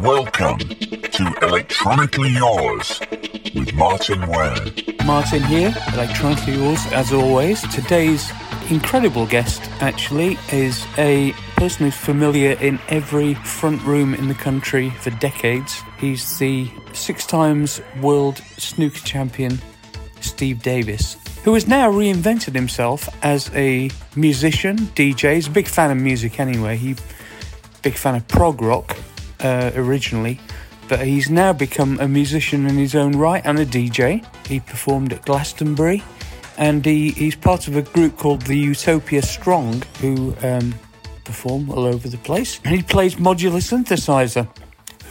Welcome to Electronically Yours with Martyn Ware. Martin here, Electronically Yours, as always. Today's incredible guest, actually, is a person who's familiar in every front room in the country for decades. He's the six times world snooker champion, Steve Davis, who has now reinvented himself as a musician, DJ. He's a big fan of music anyway. He big fan of prog rock uh, originally, but he's now become a musician in his own right and a DJ. He performed at Glastonbury, and he, he's part of a group called the Utopia Strong, who um, perform all over the place. And he plays modular synthesizer.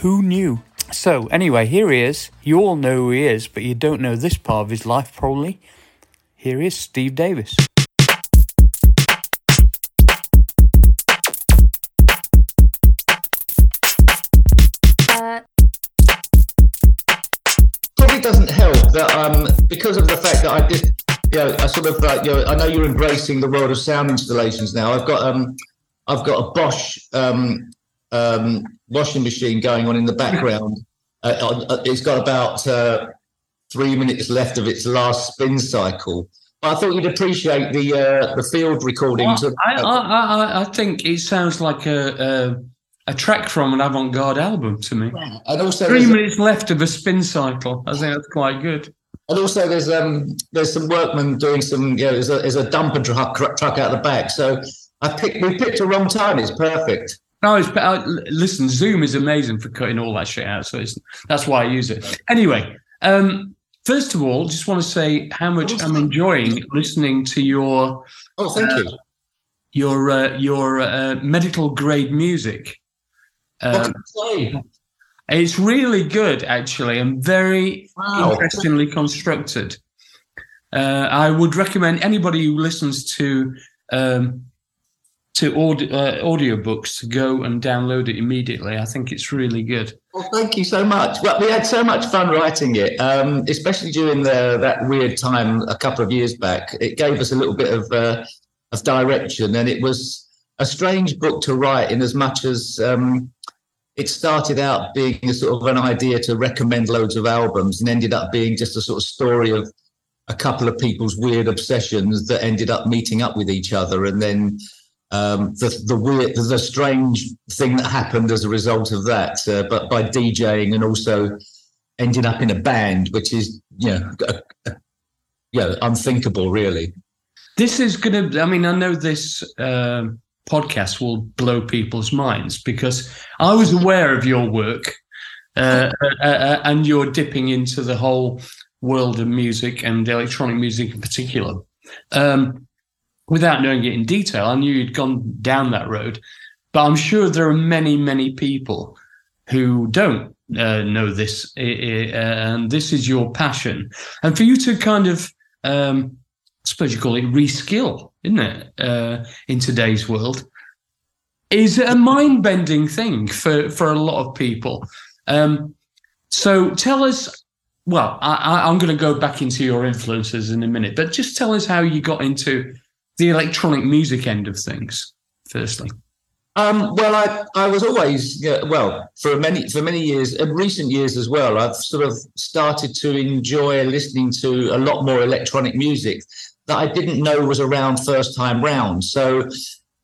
Who knew? So, anyway, here he is. You all know who he is, but you don't know this part of his life, probably. Here is Steve Davis. Doesn't help that um, because of the fact that I did, you know, I sort of, uh, you know, I know you're embracing the world of sound installations now. I've got, um, I've got a Bosch um, um, washing machine going on in the background. Uh, uh, it's got about uh, three minutes left of its last spin cycle. I thought you'd appreciate the uh, the field recordings. Well, I, I, I, I, think it sounds like a, a, track from an avant-garde album to me. Yeah. And also, three minutes a, left of a spin cycle. I think that's quite good. And also, there's um there's some workmen doing some you know there's a there's a dumper truck truck out the back. So I picked we picked a wrong time. It's perfect. No, it's, uh, listen, Zoom is amazing for cutting all that shit out. So that's why I use it. Anyway, um, First of all, just want to say how much I'm enjoying listening to your. Oh, thank uh, you. Your uh, your uh, medical grade music. Um, it's really good, actually, and very wow. interestingly constructed. Uh, I would recommend anybody who listens to um, to audio, uh, audiobooks to go and download it immediately. I think it's really good. Well, thank you so much. Well, we had so much fun writing it, um, especially during the, that weird time a couple of years back. It gave us a little bit of uh, of direction, and it was a strange book to write in as much as um, it started out being a sort of an idea to recommend loads of albums, and ended up being just a sort of story of a couple of people's weird obsessions that ended up meeting up with each other, and then um, the the weird, the strange thing that happened as a result of that, uh, but by DJing and also ending up in a band, which is you know, yeah, unthinkable, really. This is to. I mean, I know this uh, podcast will blow people's minds because I was aware of your work, uh, uh, uh, and you're dipping into the whole world of music and electronic music in particular. Um, without knowing it in detail, I knew you'd gone down that road. But I'm sure there are many, many people who don't uh, know this, uh, and this is your passion. And for you to kind of, um, suppose you call it reskill, isn't it, uh, in today's world, is a mind bending thing for, for a lot of people. Um, so tell us. Well, I, I'm going to go back into your influences in a minute, but just tell us how you got into the electronic music end of things, firstly? Um, well, I, I was always yeah, well for many for many years, in recent years as well. I've sort of started to enjoy listening to a lot more electronic music that I didn't know was around first time round. So,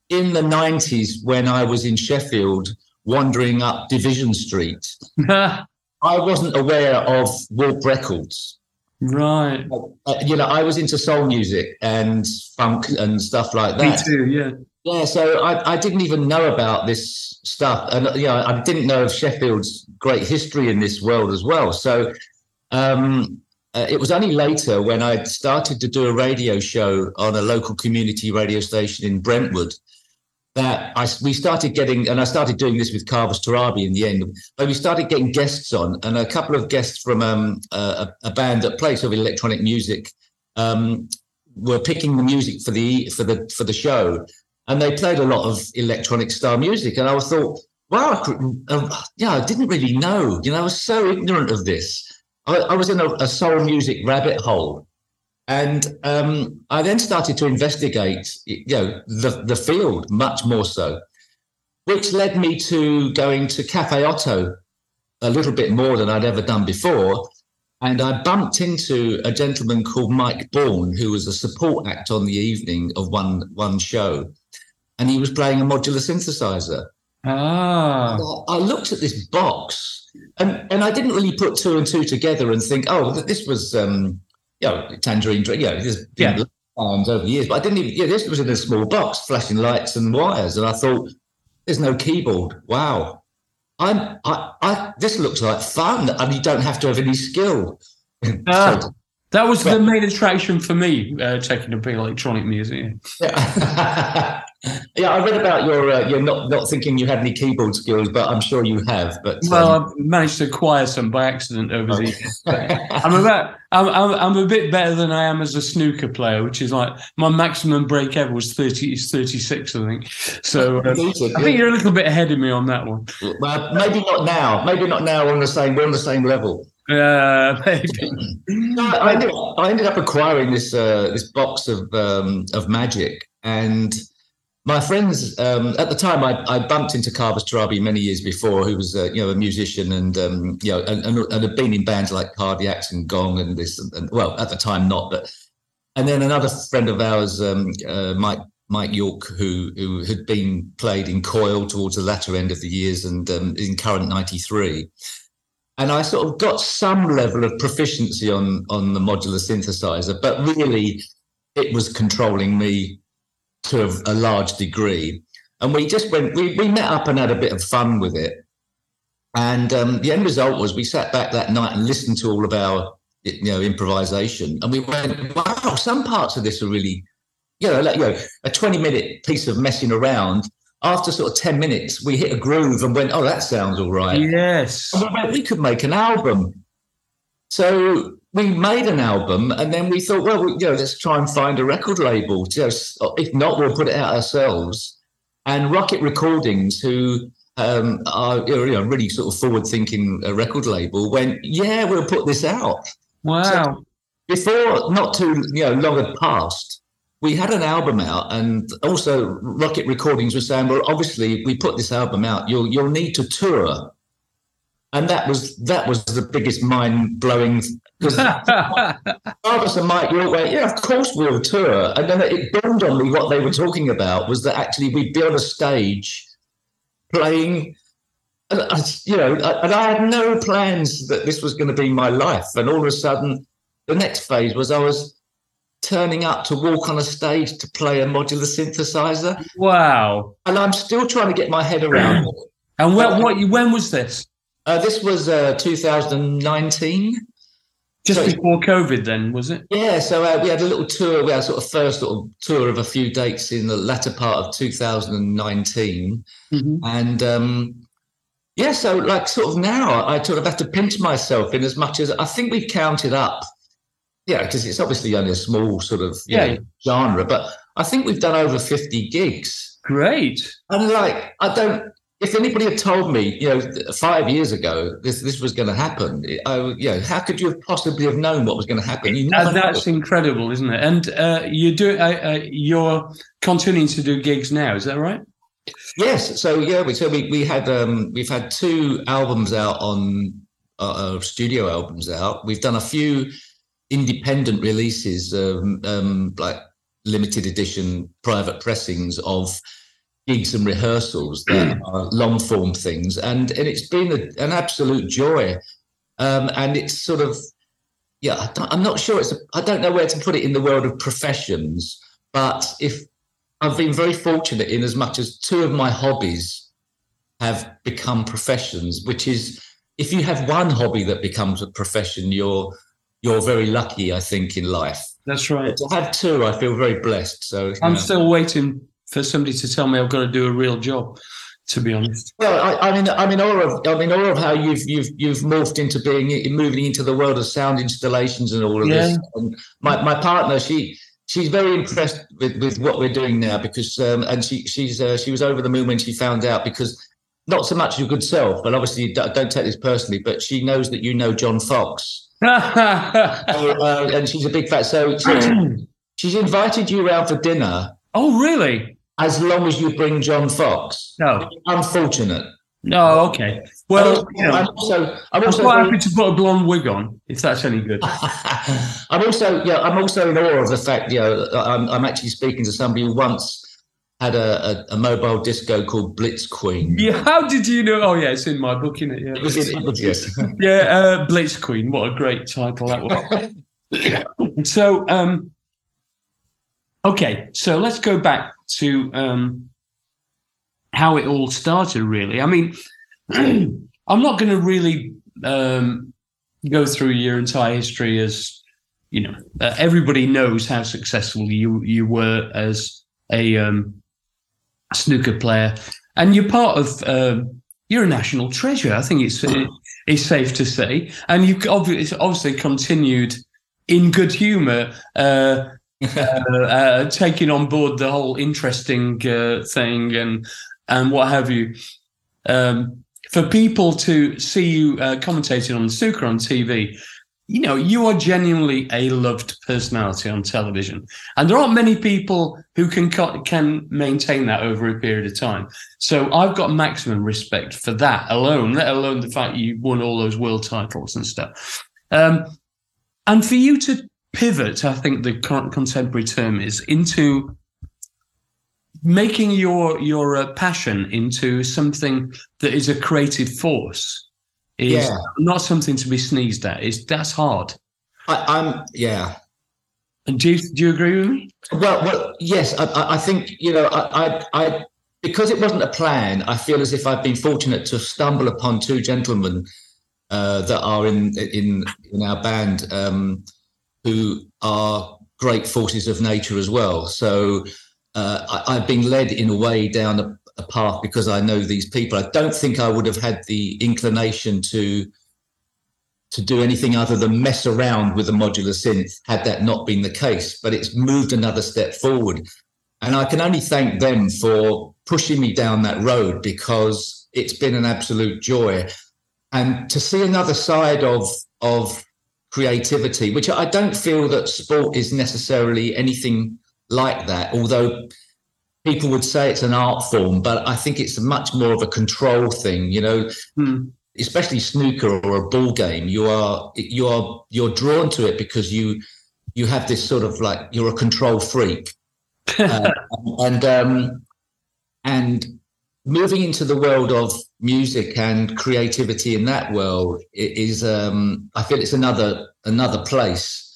in the '90s, when I was in Sheffield, wandering up Division Street, I wasn't aware of Warp Records. Right. Uh, you know, I was into soul music and funk and stuff like that. Me too, yeah. Yeah, so I, I didn't even know about this stuff. And, you know, I didn't know of Sheffield's great history in this world as well. So um, uh, it was only later when I started to do a radio show on a local community radio station in Brentwood that I, we started getting, and I started doing this with Kavus Torabi in the end, but we started getting guests on, and a couple of guests from um, a, a, band that plays sort of electronic music um, were picking the music for the for the for the show, and they played a lot of electronic style music, and I thought, wow, I um, yeah, I didn't really know, you know, I was so ignorant of this. I, I was in a, a soul music rabbit hole and um, I then started to investigate, you know, the, the field much more so, which led me to going to Cafe OTO a little bit more than I'd ever done before. And I bumped into a gentleman called Mike Bourne, who was a support act on the evening of one one show, and he was playing a modular synthesizer. Ah, I looked at this box, and and I didn't really put two and two together and think, oh, this was um, you know, Tangerine Dream, you know, this Yeah. sounds over the years, but I didn't even. Yeah, this was in a small box, flashing lights and wires, and I thought, there's no keyboard. Wow. I'm, I, I, this looks like fun, and you don't have to have any skill. Ah. So- that was the main attraction for me uh, taking up electronic music. yeah. yeah, I read about your uh, you're not not thinking you had any keyboard skills, but I'm sure you have. But Well, um, I've managed to acquire some by accident over the. I'm about I'm, I'm I'm a bit better than I am as a snooker player, which is like my maximum break ever was thirty is thirty six, I think. So uh, I think you're a little bit ahead of me on that one. well, maybe not now. Maybe not now. On the same, we're on the same level. Uh, maybe. No, I, ended, I ended up acquiring this uh, this box of um, of magic, and my friends um, at the time I, I bumped into Kavus Torabi many years before, who was uh, you know a musician and um, you know and, and, and had been in bands like Cardiacs and Gong and this and, and well at the time not, but and then another friend of ours, um, uh, Mike Mike York, who who had been played in Coil towards the latter end of the years and um, in Current 93 and I sort of got some level of proficiency on on the modular synthesizer, but really it was controlling me to a, large degree. And we just went, we, we met up and had a bit of fun with it. And um, the end result was we sat back that night and listened to all of our you know improvisation, and we went, wow, some parts of this are really, you know, like you know, a twenty minute piece of messing around. After sort of ten minutes, we hit a groove and went, oh, that sounds all right. Yes. We went, we could make an album. So we made an album, and then we thought, well, you know, let's try and find a record label. Just if not, we'll put it out ourselves. And Rocket Recordings, who um, are you know really sort of forward-thinking uh, record label, went, yeah, we'll put this out. Wow. Before not too you know long had passed, we had an album out, and also Rocket Recordings was saying, well, obviously, we put this album out, you'll you'll need to tour and that was that was the biggest mind blowing because Kavus and Mike York went, yeah, of course we'll tour, and then it dawned on me what they were talking about was that actually we'd be on a stage playing. and I- You know, uh, and I had no plans that this was going to be my life. And all of a sudden, the next phase was I was turning up to walk on a stage to play a modular synthesizer, wow. and I'm still trying to get my head around it. And when, what, when was this? Uh, this was uh, 2019. Just So- before COVID, then, was it? Yeah, so uh, we had a little tour. We had sort of first sort of tour of a few dates in the latter part of 2019, and um, yeah, so like sort of now, I sort of have to pinch myself in as much as I think we've counted up. Yeah, because it's obviously only a small sort of you Yeah. know, genre, but I think we've done over 50 gigs. Great. And like, I don't. If anybody had told me, you know, five years ago this this was going to happen, I, you know, how could you have possibly have known what was going to happen? You Uh, that's know. incredible, isn't it? And uh, you do. Uh, uh, you're continuing to do gigs now. Is that right? Yes. So yeah, we so we we had um we've had two albums out on uh, uh, studio albums out. We've done a few independent releases, um, um like limited edition private pressings of gigs and rehearsals that are long form things, and and it's been a, an absolute joy. Um, and it's sort of yeah, I don't, I'm not sure. It's a, I don't know where to put it in the world of professions, but if I've been very fortunate in as much as two of my hobbies have become professions, which is if you have one hobby that becomes a profession, you're you're very lucky, I think, in life. That's right. To have two, I feel very blessed. So I'm know. still waiting for somebody to tell me I've got to do a real job. To be honest. Well, I, I mean, I'm in awe of, I'm in awe of how you've you've you've morphed into being moving into the world of sound installations and all of this. Yeah. And my, my partner, she she's very impressed with, with what we're doing now because um, and she she's uh, she was over the moon when she found out because not so much your good self, but obviously don't, don't take this personally, but she knows that you know John Foxx, uh, and she's a big fan. So, so she's invited you around for dinner oh, really? As long as you bring John Foxx. No. Unfortunate. No, okay. Well, you know, I'm also I'm also quite happy to put a blonde wig on if that's any good. I'm also yeah I'm also in awe of the fact you know I'm I'm actually speaking to somebody who once had a, a, a mobile disco called Blitz Queen. Yeah, how did you know? Oh, yeah, it's in my book, isn't it? Yeah, It was in, it was, yes. yeah uh, Blitz Queen. What a great title that was. so, um, okay, so let's go back to um, how it all started. Really, I mean, I'm not going to really um, go through your entire history as you know. Uh, everybody knows how successful you you were as a um, snooker player, and you're part of. Um, you're a national treasure. I think it's it's safe to say, and you obviously obviously continued in good humour, uh, uh, uh, taking on board the whole interesting uh, thing and and what have you. Um, for people to see you uh, commentating on snooker on TV, you know you are genuinely a loved personality on television, and there aren't many people who can can maintain that over a period of time. So I've got maximum respect for that alone, let alone the fact you won all those world titles and stuff. Um, and for you to pivot, I think the current contemporary term is into making your your uh, passion into something that is a creative force is Yeah. not something to be sneezed at. Is that's hard. I, I'm yeah. And do you, do you agree with me? Well, well, yes. I- I, I think you know, I, I, I, because it wasn't a plan. I feel as if I've been fortunate to stumble upon two gentlemen uh, that are in in in our band um, who are great forces of nature as well. So uh, I, I've been led in a way down a, a path because I know these people. I don't think I would have had the inclination to to do anything other than mess around with the modular synth had that not been the case. But it's moved another step forward. And I can only thank them for pushing me down that road because it's been an absolute joy. And to see another side of of creativity, which I don't feel that sport is necessarily anything like that, although people would say it's an art form, but I think it's much more of a control thing, you know Hmm. especially snooker or a ball game you are you are you're drawn to it because you you have this sort of like you're a control freak uh, and um and moving into the world of music and creativity in that world is um i feel it's another another place.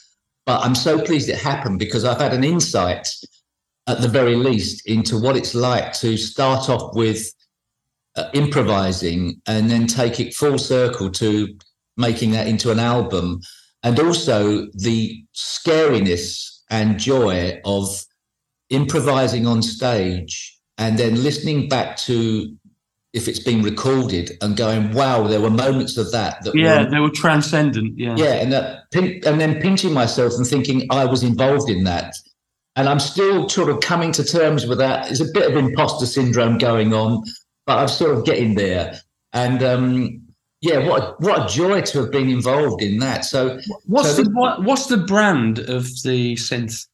But i'm so pleased it happened because i've had an insight at the very least into what it's like to start off with uh, improvising and then take it full circle to making that into an album. And also the scariness and joy of improvising on stage and then listening back to if it's been recorded and going wow there were moments of that that Yeah, were they were transcendent. Yeah. yeah and that and then pinching myself and thinking i was involved in that and i'm still sort of coming to terms with that there's a bit of imposter syndrome going on but i'm sort of getting there and um yeah what a, what a joy to have been involved in that so What's So the what, what's the brand of the synth?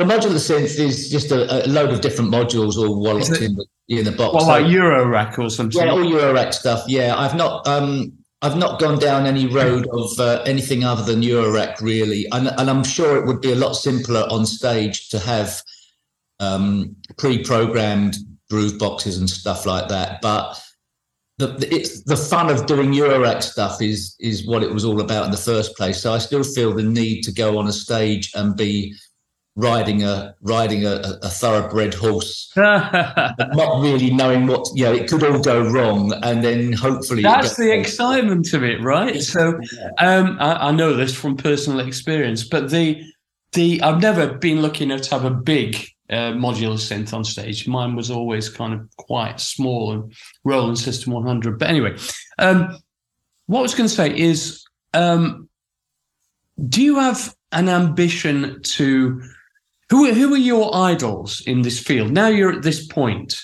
The modular synth is just a, a load of different modules all walloped in the in the box Well, So- like Eurorack or something. Yeah, all Eurorack stuff. Yeah, I've not um I've not gone down any road of uh, anything other than Eurorack really, and and I'm sure it would be a lot simpler on stage to have um, pre-programmed groove boxes and stuff like that. But the, the fun of doing Eurorack stuff is is what it was all about in the first place. So I still feel the need to go on a stage and be riding a riding a, a thoroughbred horse not really knowing what you know it could all go wrong and then hopefully That's the excitement of it, right? So, um, I, I know this from personal experience, but the the I've never been lucky enough to have a big uh, modular synth on stage. Mine was always kind of quite small and Roland System 100. But anyway, um, what I was going to say is, um, do you have an ambition to? Who are, who are your idols in this field? Now you're at this point.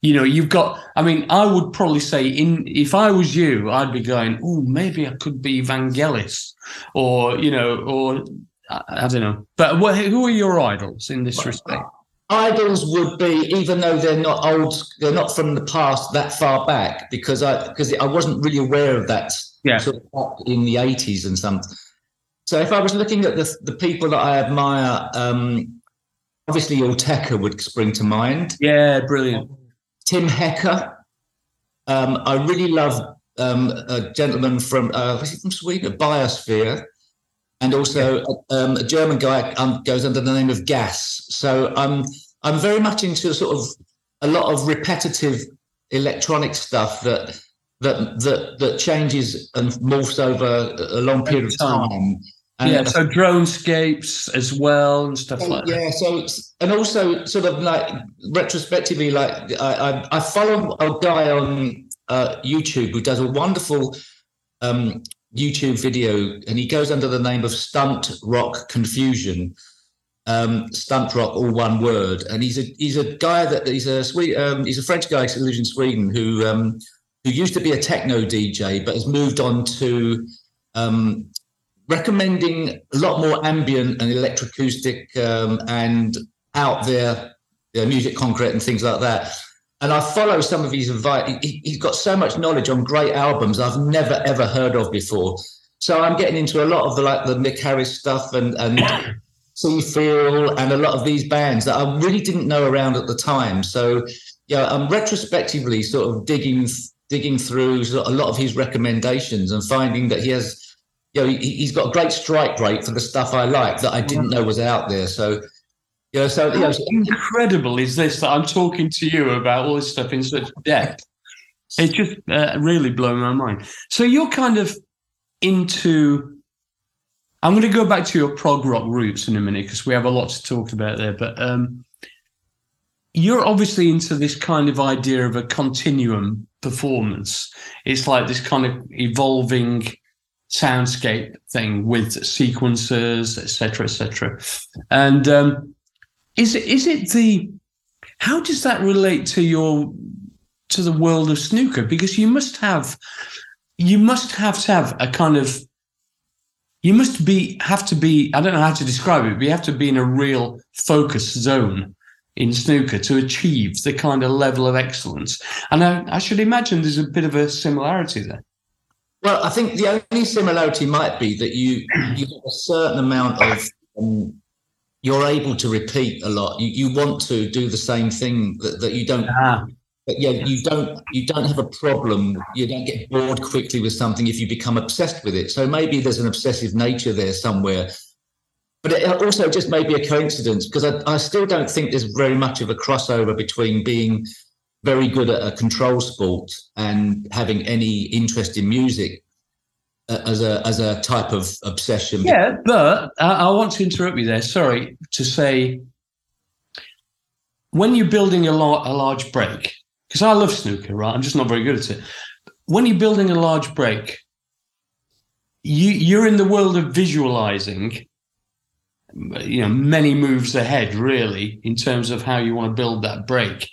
You know, you've got. I mean, I would probably say, in if I was you, I'd be going, "Oh, maybe I could be Vangelis," or you know, or I, I don't know. But what, who are your idols in this respect? idols would be, even though they're not old, they're not from the past that far back, because I because I wasn't really aware of that Yeah. sort of in the eighties and something. So if I was looking at the the people that I admire, um, obviously Autechre would spring to mind. Yeah, brilliant. Tim Hecker. Um, I really love um, a gentleman from uh, was he from Sweden, Biosphere, and also um, a German guy um, goes under the name of Gas. So I'm I'm very much into sort of a lot of repetitive electronic stuff that that that that changes and morphs over a long period of Time. And yeah, so dronescapes as well and stuff so, like that. yeah, so it's- and also sort of like retrospectively, like I I, I follow a guy on uh, YouTube who does a wonderful um, YouTube video, and he goes under the name of Stunt Rock Confusion. Um, stunt rock, all one word, and he's a he's a guy that he's a sweet um, he's a French guy who lives in Sweden who um, who used to be a techno DJ but has moved on to um, recommending a lot more ambient and electroacoustic um, and out there you know, musique concrète and things like that. And I follow some of his advice. He, he's got so much knowledge on great albums I've never ever heard of before. So I'm getting into a lot of the like the Nick Harris stuff and and Seefeel and a lot of these bands that I really didn't know around at the time. So yeah, I'm retrospectively sort of digging digging through a lot of his recommendations and finding that he has you know, he, he's got a great strike rate for the stuff I like that I didn't know was out there. So, you know, so, you know, How incredible is this that I'm talking to you about all this stuff in such depth? It's just uh, really blowing my mind. So you're kind of into. I'm going to go back to your prog rock roots in a minute because we have a lot to talk about there. But um, you're obviously into this kind of idea of a continuum performance. It's like this kind of evolving soundscape thing with sequences, etc., etc. And um, is it is it the how does that relate to your to the world of snooker? Because you must have you must have to have a kind of you must be have to be I don't know how to describe it, but you have to be in a real focus zone in snooker to achieve the kind of level of excellence. And I, I should imagine there's a bit of a similarity there. Well, I think the only similarity might be that you you have a certain amount of um, you're able to repeat a lot. You you want to do the same thing that, that you don't. Ah, But yeah, you don't you don't have a problem. You don't get bored quickly with something if you become obsessed with it. So maybe there's an obsessive nature there somewhere. But it also just may be a coincidence because I, I still don't think there's very much of a crossover between being very good at a control sport and having any interest in music uh, as a as a type of obsession. Yeah, but I, I want to interrupt you there. Sorry to say, when you're building a, a large break, because I love snooker, right? I'm just not very good at it. When you're building a large break, you you're in the world of visualizing. You know, many moves ahead, really, in terms of how you want to build that break.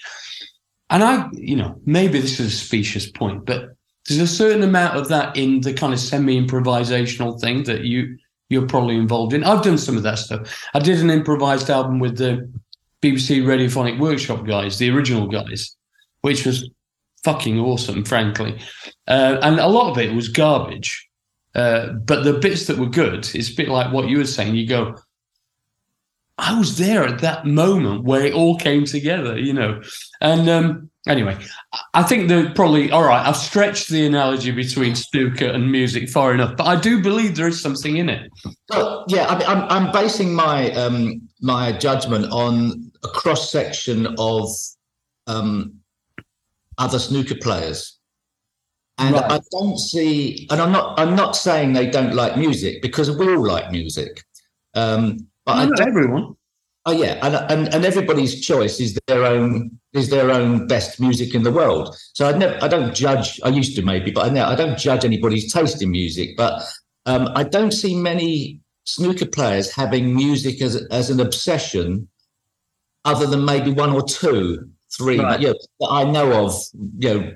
And I, you know, maybe this is a specious point, but there's a certain amount of that in the kind of semi-improvisational thing that you you're probably involved in. I've done some of that stuff. I did an improvised album with the BBC Radiophonic Workshop guys, the original guys, which was fucking awesome, frankly. Uh, and a lot of it was garbage. Uh, but the bits that were good, it's a bit like what you were saying. You go, I was there at that moment where it all came together, you know. And um, anyway, I think that probably all right. I've stretched the analogy between snooker and music far enough, but I do believe there is something in it. Well, yeah, I mean, I'm, I'm basing my um, my judgment on a cross section of um, other snooker players, and Right. I don't see. And I'm not I'm not saying they don't like music because we all like music. Um, but Not everyone. oh yeah, and, and and everybody's choice is their own is their own best music in the world. So I never I don't judge. I used to maybe, but I now I don't judge anybody's taste in music. But um, I don't see many snooker players having music as as an obsession, other than maybe one or two, three, Right. you know, that I know of. You know,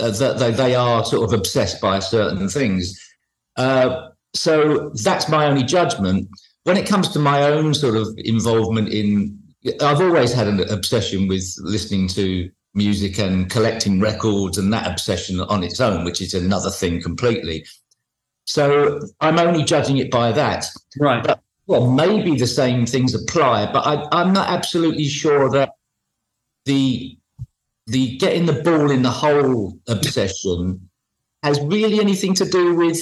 uh, that they, they are sort of obsessed by certain things. Uh, so that's my only judgment. When it comes to my own sort of involvement in I've always had an obsession with listening to music and collecting records and that obsession on its own, which is another thing completely. So I'm only judging it by that. Right. But, well, maybe the same things apply, but I, I'm not absolutely sure that the the getting the ball in the hole obsession has really anything to do with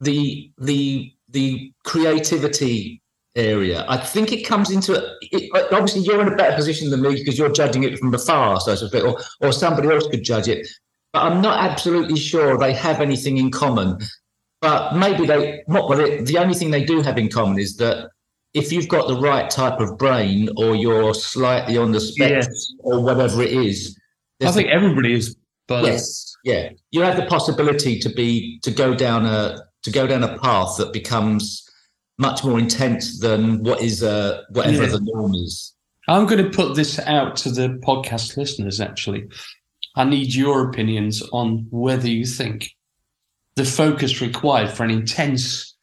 the the the creativity area. I think it comes into it, obviously you're in a better position than me because you're judging it from afar, so to speak, or, or somebody else could judge it. But I'm not absolutely sure they have anything in common. But maybe they what well, it, the only thing they do have in common is that if you've got the right type of brain or you're slightly on the spectrum yes. or whatever it is. I think everybody is but yes, yeah. You have the possibility to be to go down a to go down a path that becomes much more intense than what is uh, whatever yeah. the norm is. I'm going to put this out to the podcast listeners. Actually, I need your opinions on whether you think the focus required for an intense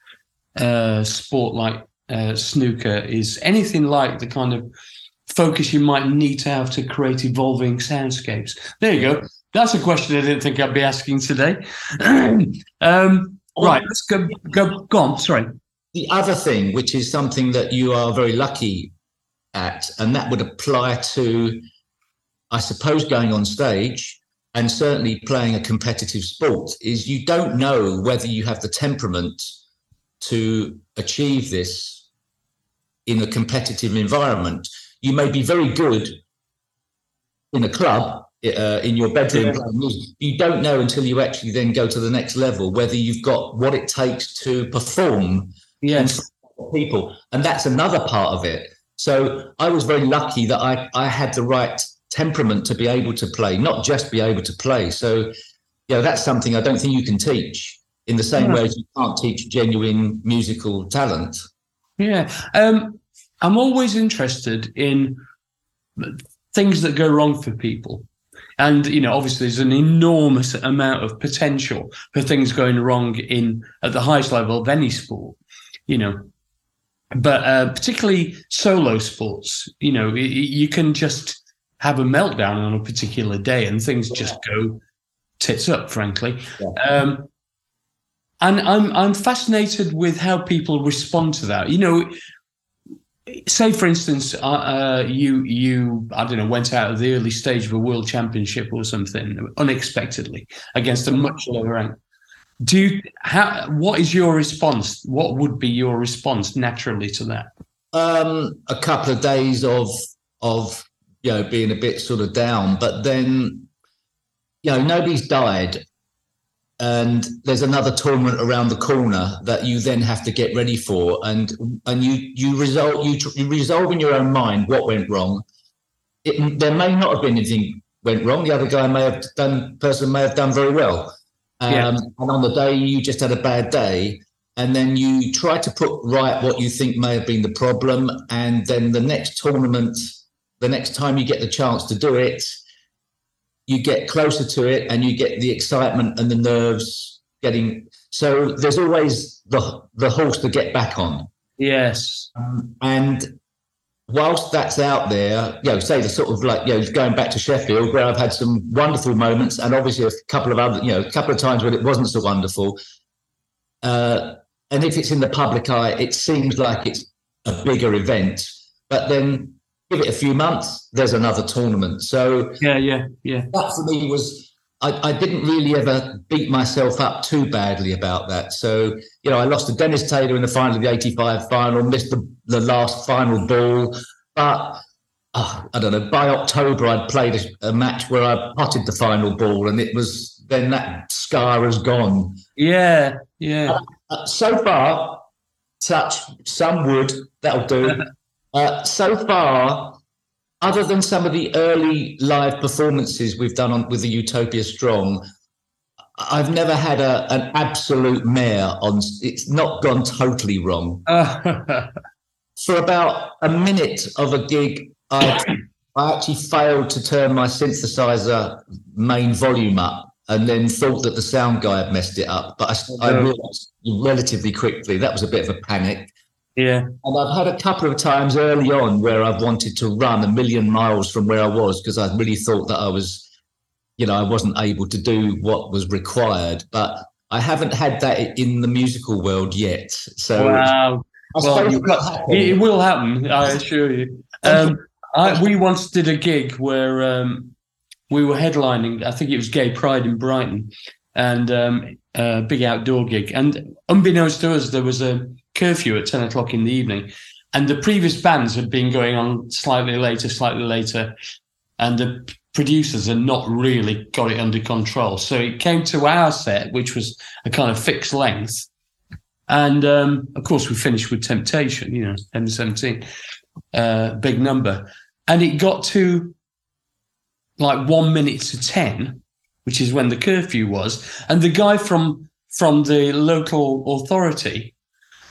uh, sport like uh, snooker is anything like the kind of focus you might need to have to create evolving soundscapes. There you go. That's a question I didn't think I'd be asking today. um, right, let's go, go. Go on. Sorry the other thing, which is something that you are very lucky at, and that would apply to, I suppose, going on stage and certainly playing a competitive sport, is you don't know whether you have the temperament to achieve this in a competitive environment. You may be very good in a club, uh, in your bedroom. You don't know until you actually then go to the next level whether you've got what it takes to perform yes. people. And that's another part of it. So I was very lucky that I, I had the right temperament to be able to play, not just be able to play. So, you know, that's something I don't think you can teach in the same yeah. way as you can't teach genuine musical talent. Yeah. Um, I'm always interested in things that go wrong for people. And you know, obviously, there's an enormous amount of potential for things going wrong in at the highest level of any sport you know, but uh, particularly solo sports, you know, you can just have a meltdown on a particular day and things just go tits up, frankly. Yeah. Um, and I'm I'm fascinated with how people respond to that. You know, say for instance, uh, uh, you you I don't know went out of the early stage of a world championship or something unexpectedly against a much lower rank. Do you how what is your response? What would be your response naturally to that? Um a couple of days of of you know being a bit sort of down but then you know nobody's died and there's another tournament around the corner that you then have to get ready for. And and you you resolve you, you resolve in your own mind what went wrong. It, there may not have been anything went wrong. The other guy may have done person may have done very well. Um, yeah. And on the day you just had a bad day, and then you try to put right what you think may have been the problem, and then the next tournament, the next time you get the chance to do it, you get closer to it, and you get the excitement and the nerves getting. So there's always the the horse to get back on. Yes. Um, and whilst that's out there, you know, say the sort of like, you know, going back to Sheffield, where I've had some wonderful moments, and obviously a couple of other, you know, a couple of times when it wasn't so wonderful. Uh, and if it's in the public eye, it seems like it's a bigger event. But then give it a few months, there's another tournament. So yeah, yeah, yeah. That for me was I, I, didn't really ever beat myself up too badly about that. So, you know, I lost to Dennis Taylor in the final of the 85 final, missed the, the last final ball. But oh, I don't know, by October, I'd played a, a, match where I potted the final ball and it was then that scar has gone. Yeah, yeah. Uh, so far, touch some wood, that'll do. Uh, so far, other than some of the early live performances we've done on with the Utopia Strong, I've never had a, an absolute mare on. It's not gone totally wrong. For about a minute of a gig, I, I actually failed to turn my synthesizer main volume up, and then thought that the sound guy had messed it up. But I, I realized relatively quickly that was a bit of a panic. Yeah. And I've had a couple of times early on where I've wanted to run a million miles from where I was because I really thought that I was, you know, I wasn't able to do what was required. But I haven't had that in the musical world yet. So wow. Well, you- it will happen. It, it will happen, I assure you. Um, I, we once did a gig where um, we were headlining. I think it was Gay Pride in Brighton, and um, a big outdoor gig. And unbeknownst to us, there was a curfew at ten o'clock in the evening, and the previous bands had been going on slightly later, slightly later, and the producers had not really got it under control. So it came to our set, which was a kind of fixed length. And um, of course, we finished with Temptation, you know, M17, uh, big number. And it got to like one minute to 10, which is when the curfew was. And the guy from, from the local authority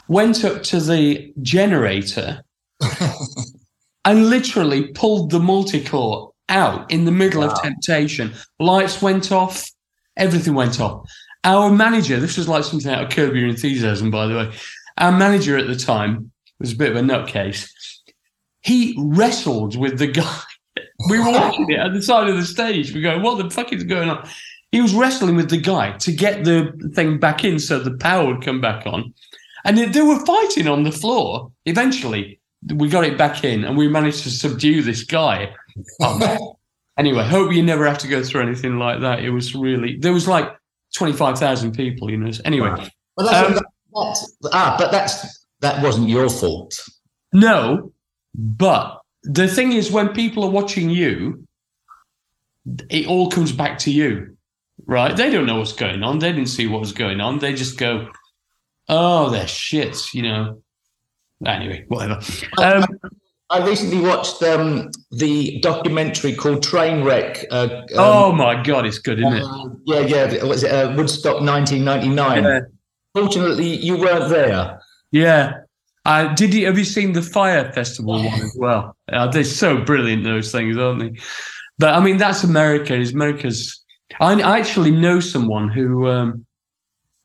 went up to the generator and literally pulled the multi-core out in the middle of Temptation. Lights went off, everything went off. Our manager, this was like something out of Curb Your Enthusiasm, by the way. Our manager at the time was a bit of a nutcase. He wrestled with the guy. We were watching it at the side of the stage. We're going, what the fuck is going on? He was wrestling with the guy to get the thing back in so the power would come back on. And they, they were fighting on the floor. Eventually, we got it back in and we managed to subdue this guy. Um, anyway, hope you never have to go through anything like that. It was really, there was like 25,000 people, you know. Anyway, Well, that's, Um, that, that- ah, but that's that wasn't your fault. no, but the thing is, when people are watching you, it all comes back to you, right? They don't know what's going on. They didn't see what was going on. They just go, oh, they're shit, you know. Anyway, whatever. Um, I recently watched um, the documentary called Trainwreck. Uh, um, oh my God, it's good, isn't it? uh, yeah, yeah. Was it uh, Woodstock 1999? Yeah. Fortunately, you weren't there. Yeah. Uh, did you have you seen the Fyre Festival one as well? Uh, they're so brilliant those things, aren't they? But I mean, that's America. Is America's? I, I actually know someone who um,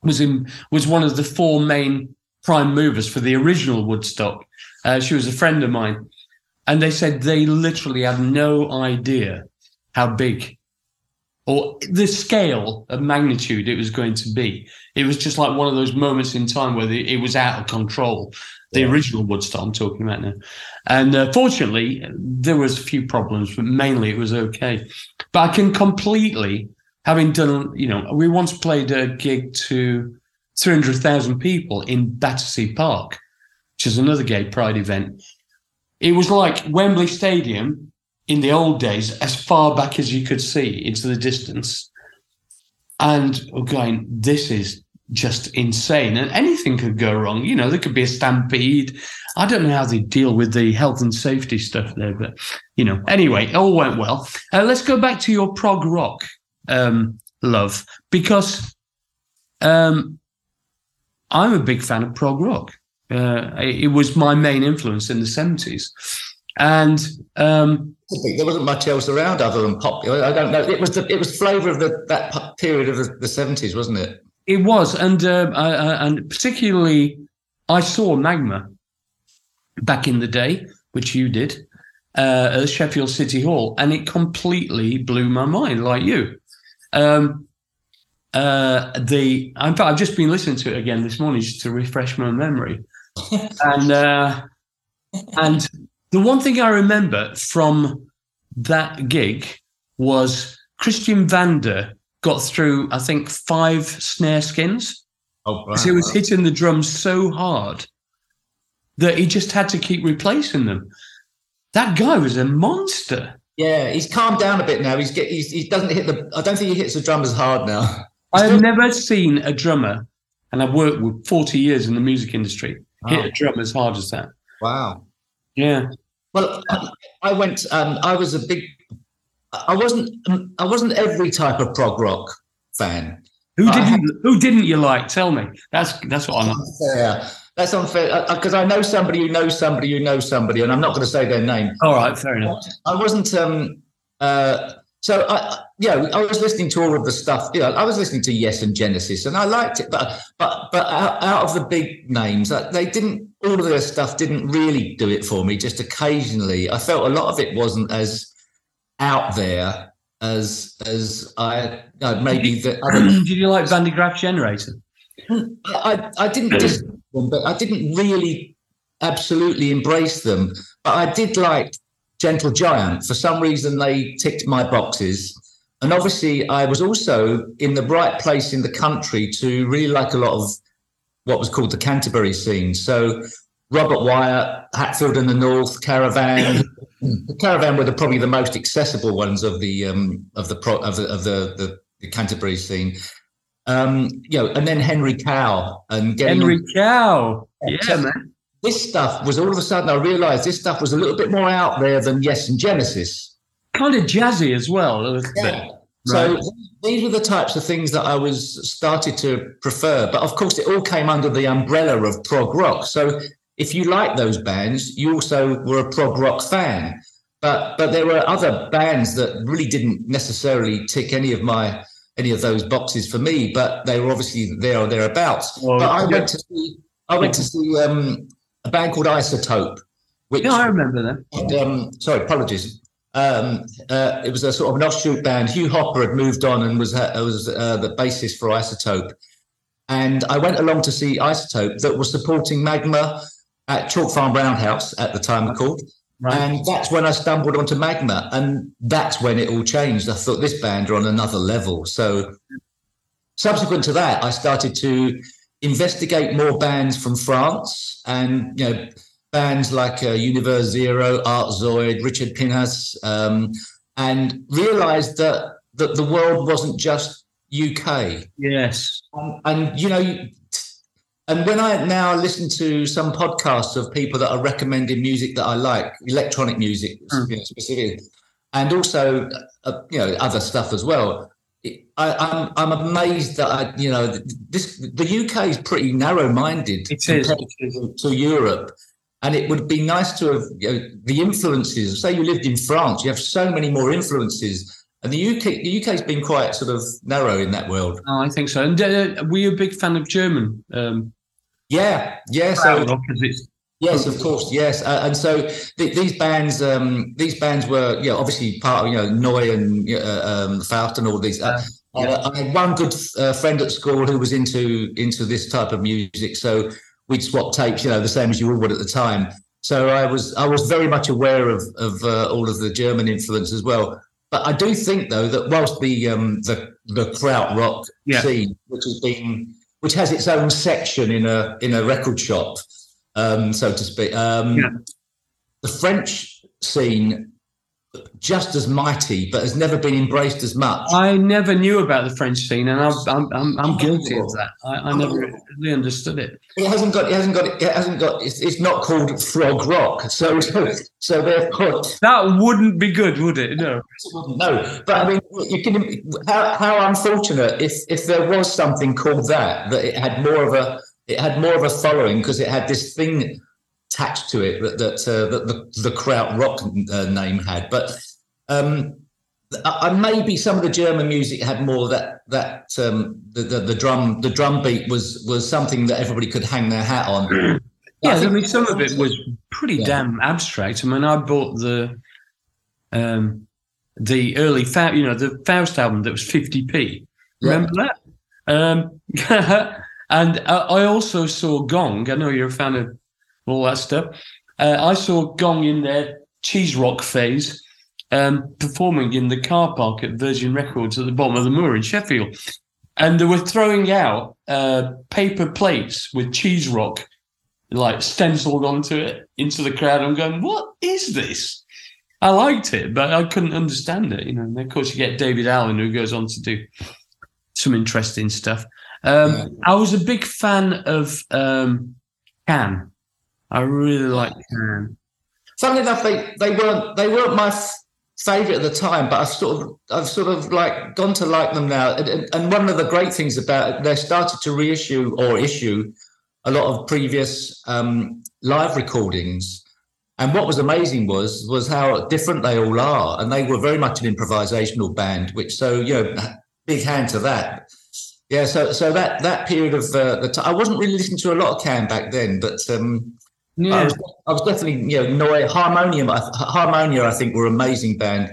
was in was one of the four main prime movers for the original Woodstock. Uh, she was a friend of mine, and they said they literally had no idea how big or the scale of magnitude it was going to be. It was just like one of those moments in time where the, it was out of control. The original Woodstock I'm talking about now, and uh, fortunately there was a few problems, but mainly it was okay. But I can completely, having done, you know, we once played a gig to 300,000 people in Battersea Park, which is another gay pride event. It was like Wembley Stadium in the old days, as far back as you could see into the distance. And we're going, this is just insane. And anything could go wrong. You know, there could be a stampede. I don't know how they deal with the health and safety stuff there, but, you know, anyway, it all went well. Uh, let's go back to your prog rock um, love, because um, I'm a big fan of prog rock. Uh, it, was my main influence in the 70s. And um, There wasn't much else around other than pop. I don't know. It was the it was flavour of the that period of the, 70s, wasn't it? It was, and uh, I- and particularly, I saw Magma back in the day, which you did uh, at Sheffield City Hall, and it completely blew my mind, like you. Um, uh, the in fact, I've just been listening to it again this morning just to refresh my memory, and uh, and the one thing I remember from that gig was Christian Vander got through, I think, five snare skins. Oh, Because he was hitting the drums so hard that he just had to keep replacing them. That guy was a monster. Yeah, he's calmed down a bit now. He's get he's, he doesn't hit the. I don't think he hits the drum as hard now. I have never seen a drummer, and I've worked with 40 years in the music industry, hit a drum as hard as that. Wow. Yeah. Well, I, I went. Um, I was a big. I wasn't. I wasn't every type of prog rock fan. Who didn't who didn't you like? Tell me. That's that's what I'm Unfair. That's unfair because I know somebody who knows somebody who knows somebody, and I'm not going to say their name. all right, fair enough. I wasn't. Um, uh, so I, yeah, I was listening to all of the stuff. You know, I was listening to Yes and Genesis, and I liked it. But but but out, out of the big names, uh, they didn't all of their stuff didn't really do it for me. Just occasionally, I felt a lot of it wasn't as out there as as I uh, maybe the other. Did you like Van der Graaf Generator? I I didn't dis- them, but I didn't really absolutely embrace them. But I did like Gentle Giant. For some reason, they ticked my boxes. And obviously, I was also in the right place in the country to really like a lot of what was called the Canterbury scene. So Robert Wyatt, Hatfield and the North, Caravan. the Caravan were the, probably the most accessible ones of the um, of the pro, of the of the, the, the Canterbury scene. Um, you know, and then Henry Cow and getting Henry on- Cow. Yeah. Yeah, man. this stuff was all of a sudden I realised this stuff was a little bit more out there than Yes and Genesis. Kind of jazzy as well. a little bit. So these were the types of things that I was started to prefer. But of course, it all came under the umbrella of prog rock. So if you like those bands, you also were a prog rock fan. But but there were other bands that really didn't necessarily tick any of my any of those boxes for me. But they were obviously there or thereabouts. Well, but I yeah. went to see I went to see um, a band called Isotope, which Yeah, I remember that. and, um, sorry, apologies. Um, uh, it was a sort of an offshoot band. Hugh Hopper had moved on and was uh, was uh, the bassist for Isotope. And I went along to see Isotope that was supporting Magma at Chalk Farm Roundhouse at the time called. Right. And that's when I stumbled onto Magma, and that's when it all changed. I thought this band are on another level. So, subsequent to that, I started to investigate more bands from France, and you know, bands like uh, Univers Zero, Art Zoyd, Richard Pinhas, um, and realised that that the world wasn't just UK. yes. Um, and you know, and when I now listen to some podcasts of people that are recommending music that I like, electronic music Mm. you know, specifically, and also uh, you know other stuff as well. I, I'm I'm amazed that I you know this the UK is pretty narrow-minded It is. compared It is. to, to Europe. And it would be nice to have you know, the influences. Say you lived in France, you have so many more influences. And the UK, the UK's been quite sort of narrow in that world. Oh, I think so. And uh, were you a big fan of German? Um, Yeah, yeah. So crowd it's yes, of course, yes. Uh, and so th- these bands, um, these bands were, yeah, obviously part of you know Neu and uh, um, Faust and all these. Uh, Yeah. uh, I had one good uh, friend at school who was into into this type of music, so we'd swap tapes, you know, the same as you all would at the time. So I was I was very much aware of of uh, all of the German influence as well. But I do think though that whilst the um, the the krautrock Yeah. scene, which has been which has its own section in a in a record shop, um, so to speak, um, Yeah. the French scene just as mighty, but has never been embraced as much. I never knew about the French scene, and I'm I'm I'm, I'm guilty of that. I, I never really understood it. It hasn't got. It hasn't got. It hasn't got. It's, it's not called frog rock. So so, so therefore, That wouldn't be good, would it? No. no. But I mean, you can. How how unfortunate if if there was something called that that it had more of a it had more of a following because it had this thing attached to it that that, uh, that the the kraut rock uh, name had. But um, I, I maybe some of the German music had more of that that um, the, the the drum the drum beat was was something that everybody could hang their hat on. Yeah, I think- mean, some of it was pretty Yeah. damn abstract. I mean, I bought the um the early Fa- you know, the Faust album that was 50p. Remember that? Um, and I I also saw Gong. I know you're a fan of all that stuff. Uh, I saw Gong in their cheese rock phase, um, performing in the car park at Virgin Records at the bottom of the moor in Sheffield. And they were throwing out uh, paper plates with cheese rock like stenciled onto it into the crowd. I'm going, what is this? I liked it, but I couldn't understand it. You know, and of course you get Daevid Allen who goes on to do some interesting stuff. Um, Yeah. I was a big fan of um, Can. I really like Can. Funnily enough, they they weren't they weren't my f- favorite at the time, but I've sort of I've sort of like gone to like them now. And, and- one of the great things about it, they started to reissue or issue a lot of previous um, live recordings. And what was amazing was was how different they all are, and they were very much an improvisational band. Which so you know, big hand to that. Yeah, so so that that period of uh, the time, I wasn't really listening to a lot of Can back then, but um, I Yeah. was, I was definitely, you know, Neu, Harmonium. Harmonia, I think, were an amazing band.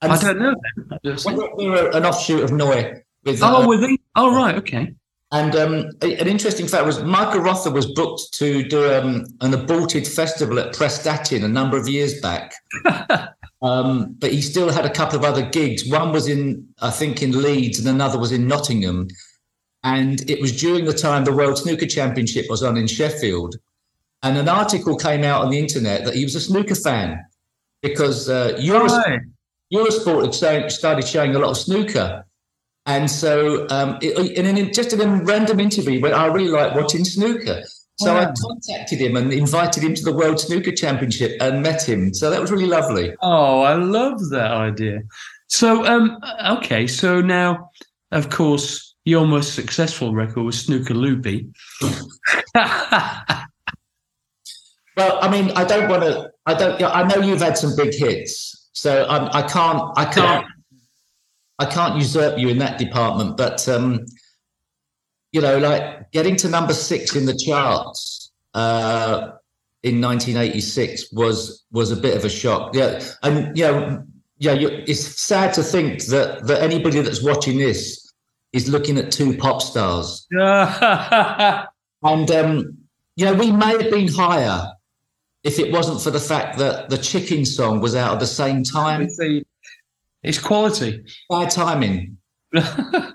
And I don't know. Then. Well, they were an offshoot of Neu. With, Oh, uh, were they? Oh, right. Okay. and um, an interesting fact was Michael Rother was booked to do um, an aborted festival at Prestatyn a number of years back. um, but he still had a couple of other gigs. One was in, I think, in Leeds, and another was in Nottingham. And it was during the time the World Snooker Championship was on in Sheffield. And an article came out on the internet that he was a snooker fan because uh, Euros- Eurosport had started showing a lot of snooker. And so, um, it, in an, just in a random interview, I really like watching snooker. So I contacted him and invited him to the World Snooker Championship and met him. So that was really lovely. Oh, I love that idea. So, um, okay. So now, of course, your most successful record was Snooker Loopy. Well, I mean, I don't want to. I don't. I know you've had some big hits, so I'm, I can't. I can't. I can't usurp you in that department. But um, you know, like getting to number six in the charts uh, in 1986 was was a bit of a shock. Yeah, and you know, yeah, you, it's sad to think that that anybody that's watching this is looking at two pop stars. And um, you know, we may have been higher if it wasn't for the fact that the chicken song was out at the same time. it's quality. Bad timing. I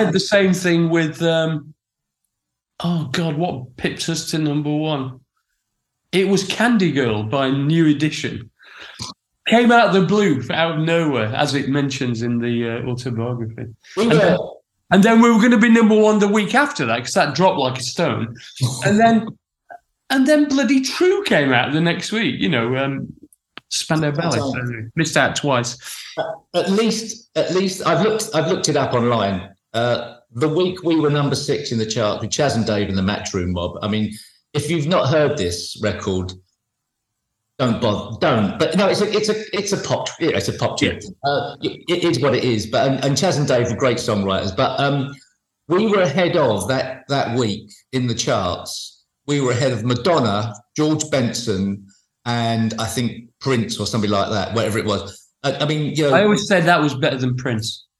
had the same thing with um oh god, what pipped us to number one? It was Candy Girl by New Edition. Came out of the blue, out of nowhere, as it mentions in the uh, autobiography. We And then- And then we were going to be number one the week after that because that dropped like a stone. And then, and then bloody True came out the next week. You know, um, Spandau Ballet. So missed out twice. at least, at least I've looked. I've looked it up online. Uh, the week we were number six in the chart with Chas and Dave and the Matchroom Mob. I mean, if you've not heard this record, don't bother. Don't. But no, it's a, it's a, it's a pop. Yeah, it's a pop tune. Uh, it, it is what it is. But and, and Chas and Dave were great songwriters. But um, we were ahead of that that week in the charts. We were ahead of Madonna, George Benson, and I think Prince or somebody like that, whatever it was. I, I mean, you know, I always said that was better than Prince.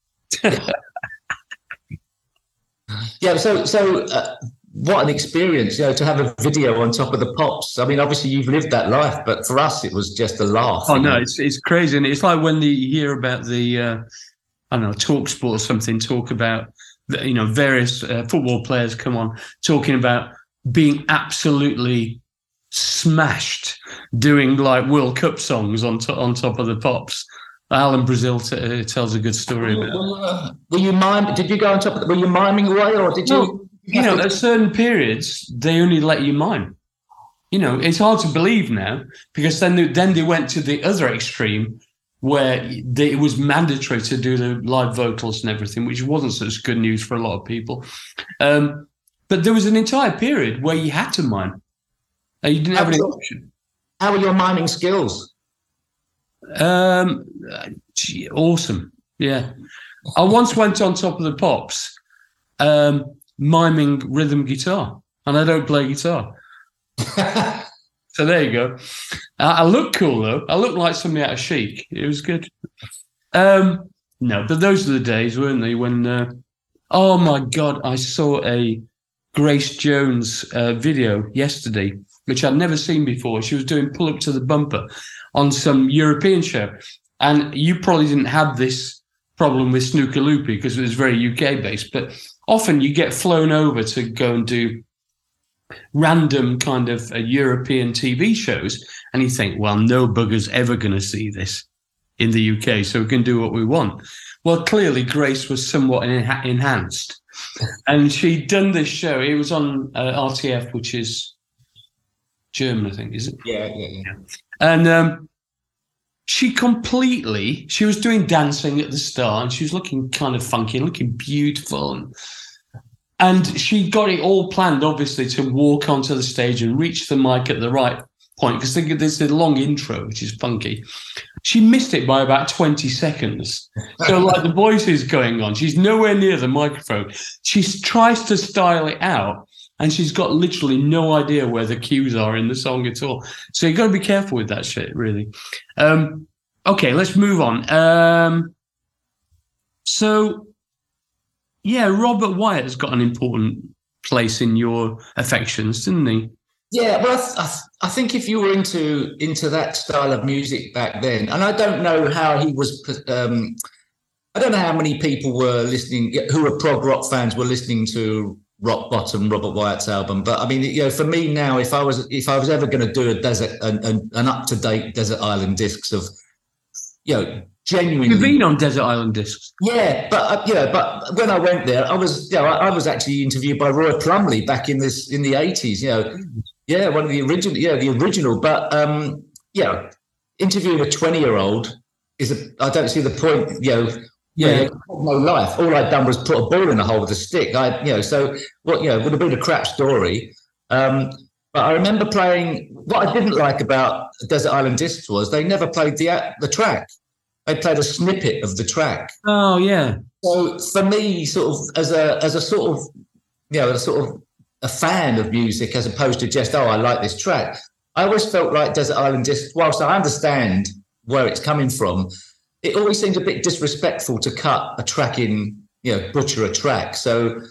Yeah, so so uh, what an experience, you know, to have a video on top of the pops. I mean, obviously you've lived that life, but for us it was just a laugh. Oh no, know. it's it's crazy, and it's like when the, you hear about the uh, I don't know talk sport or something, talk about you know various uh, football players come on talking about being absolutely smashed doing like World Cup songs on to, on top of the pops. Alan Brazil t- uh, tells a good story about. Were, were you mime? Did you go on top? Of the, were you miming away, or did you? No, you know, at certain periods, they only let you mime. You know, it's hard to believe now because then they, then they went to the other extreme where they, it was mandatory to do the live vocals and everything, which wasn't such good news for a lot of people. Um, but there was an entire period where you had to mine. Uh, you didn't have any option. How were your mining skills? Um, uh, gee, awesome. Yeah. I once went on top of the pops, um, miming rhythm guitar, and I don't play guitar. So there you go. I, I look cool though. I look like somebody out of chic. It was good. Um, no, but those are the days, weren't they? When, uh, oh my God, I saw a Grace Jones uh, video yesterday, which I'd never seen before. She was doing pull up to the bumper on some European show. And you probably didn't have this problem with Snooker Loopy because it was very UK based, but often you get flown over to go and do random kind of uh, European TV shows, and you think, well, no bugger's ever going to see this in the UK, so we can do what we want. Well, clearly, Grace was somewhat enha- enhanced, and she'd done this show. It was on uh, RTF, which is German, I think, is it? yeah, yeah, yeah. And um, she completely, she was doing dancing at the start and she was looking kind of funky, looking beautiful. And, and she got it all planned, obviously, to walk onto the stage and reach the mic at the right point because there's a long intro, which is funky. She missed it by about 20 seconds. So, like, the voice is going on. She's nowhere near the microphone. She tries to style it out. and she's got literally no idea where the cues are in the song at all. So you've got to be careful with that shit, really. Um, okay, let's move on. Um, so, yeah, Robert Wyatt has got an important place in your affections, didn't he? Yeah, well, I, th- I, think if you were into into that style of music back then, and I don't know how he was, um, I don't know how many people were listening who were prog rock fans were listening to Rock Bottom, Robert Wyatt's album. But I mean, you know, for me now, if I was if I was ever going to do a desert an, an, an up to date desert island discs of, you know, genuinely. You've been on desert island discs. Yeah, but uh, you know, but when I went there, I was, you know, I, I was actually interviewed by Roy Plomley back in this in the eighties. You know, yeah, one of the original, yeah, the original. But um, yeah, interviewing a twenty-year-old is a. I don't see the point. You know, yeah, no life. All I'd done was put a ball in a hole with a stick. I, you know, so what? You know, would have been a crap story. Um, but I remember playing. What I didn't like about Desert Island Discs was they never played the the track. They played a snippet of the track. Oh yeah. So for me, sort of as a as a sort of you know a sort of a fan of music as opposed to just oh I like this track. I always felt like Desert Island Discs. Whilst I understand where it's coming from, it always seems a bit disrespectful to cut a track in, you know, butcher a track. So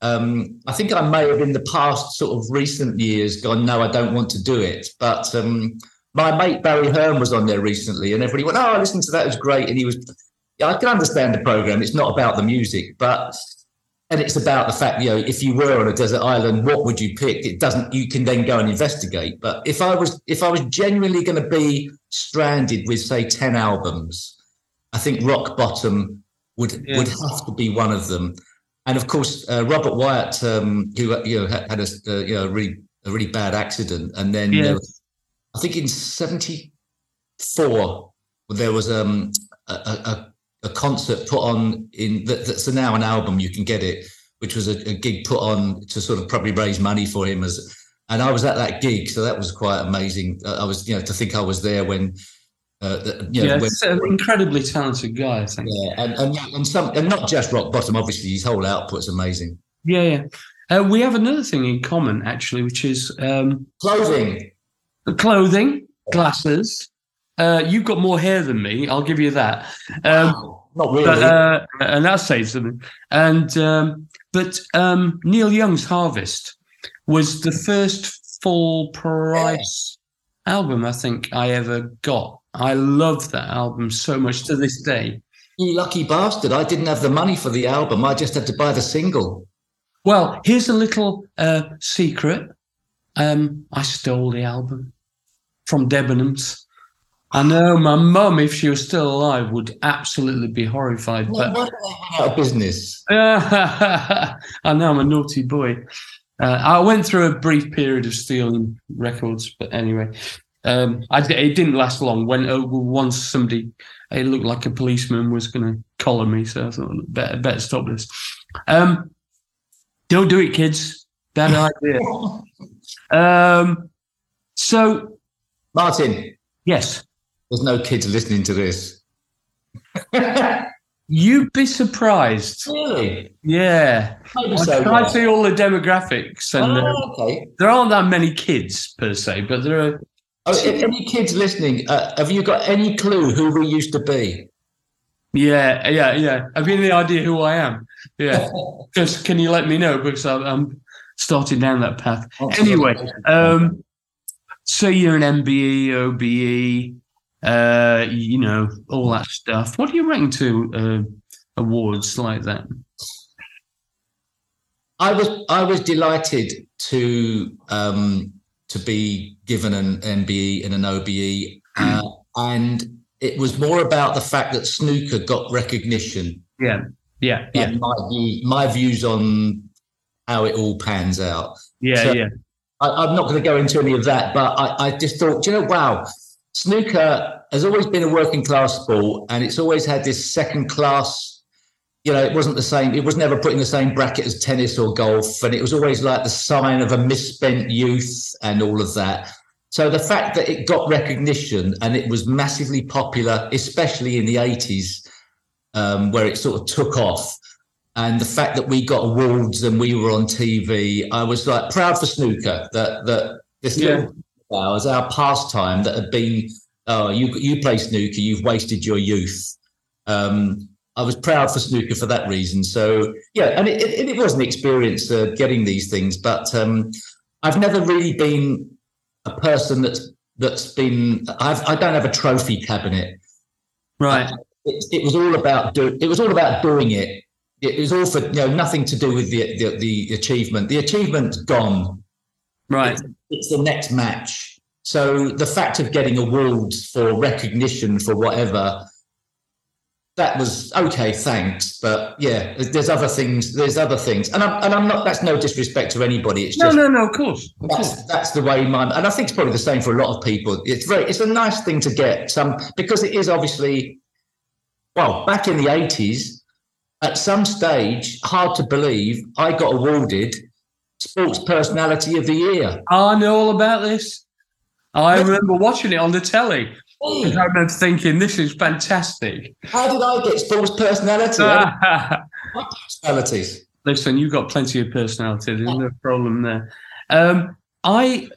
um, I think I may have in the past sort of recent years gone, no, I don't want to do it. But um, my mate Barry Hearn was on there recently and everybody went, oh, I listened to that. It was great. And he was, I can understand the program. It's not about the music, but, and it's about the fact, you know, if you were on a desert island, what would you pick? It doesn't, you can then go and investigate. But if I was, if I was genuinely going to be stranded with, say, 10 albums, I think Rock Bottom would yeah. would have to be one of them. And of course, uh, Robert Wyatt, um, who you know had, a uh, you know really a really bad accident, and then yeah. was, I think in '74 there was um, a, a, a, concert put on in that, that's now an album. You can get it, which was a, a gig put on to sort of probably raise money for him as. And I was at that gig, so that was quite amazing. I was, you know, to think I was there when uh, you know, yeah, when, an incredibly talented guy. I think. Yeah, and, and and some and not just rock bottom. Obviously, his whole output's amazing. Yeah, yeah. Uh, we have another thing in common actually, which is um, clothing. Clothing, glasses. Uh, you've got more hair than me. I'll give you that. Um, not really. But, uh, and that says something. And um, but um, Neil Young's Harvest was the first full price yeah. album I think I ever got. I love that album so much to this day. You lucky bastard. I didn't have the money for the album. I just had to buy the single. Well, here's a little uh, secret. Um, I stole the album from Debenhams. I know my mum, if she was still alive, would absolutely be horrified. but what out of business? I know I'm a naughty boy. Uh, I went through a brief period of stealing records, but anyway, um, I, it didn't last long. When uh, once somebody, it looked like a policeman was going to collar me, so I thought better better stop this. Um, don't do it, kids. Bad idea. um, so, Martyn. Yes. There's no kids listening to this. You'd be surprised. Really? Yeah. Maybe I so, to see all the demographics, and oh, uh, okay. there aren't that many kids per se, but there are Oh, if any kids listening, uh, have you got any clue who we used to be? Yeah, yeah, yeah. Have you any idea who I am? Yeah. Just can you let me know because I'm, I'm starting down that path. Anyway, um, so you're an MBE, OBE, uh, you know, all that stuff. What do you rank to uh, awards like that? I was I was delighted to um, to be given an MBE and an OBE. Uh, and it was more about the fact that snooker got recognition. Yeah. Yeah. Yeah. My, view, my views on how it all pans out. Yeah. So yeah. I, am not going to go into any of that, but I, I just thought, you know, wow, snooker has always been a working class sport and it's always had this second class you know, it wasn't the same. It was never put in the same bracket as tennis or golf, and it was always like the sign of a misspent youth and all of that. So the fact that it got recognition and it was massively popular, especially in the eighties, um, where it sort of took off, and the fact that we got awards and we were on TV, I was like proud for snooker that that this Yeah. little was our pastime that had been. Oh, you you play snooker, you've wasted your youth. Um, I was proud for snooker for that reason. So yeah, and it, it, it was an experience uh, getting these things, but um, I've never really been a person that's that's been. I've, I don't have a trophy cabinet. Right. It, it was all about do, It was all about doing it. It was all for you know nothing to do with the the, the achievement. The achievement's gone. Right. It's, it's the next match. So the fact of getting awards for recognition for whatever, that was okay, thanks. But yeah, there's, other things. There's other things, and I'm and I'm not. That's no disrespect to anybody. It's No, just no, no. Of course. Of course. that's that's the way my and I think it's probably the same for a lot of people. It's very it's a nice thing to get some because it is obviously well back in the eighties at some stage hard to believe I got awarded sports personality of the year. I know all about this. I remember watching it on the telly. I remember thinking, this is fantastic. How did I get sports personality? Had personalities. Listen, you've got plenty of personality. There's no problem there. Um, I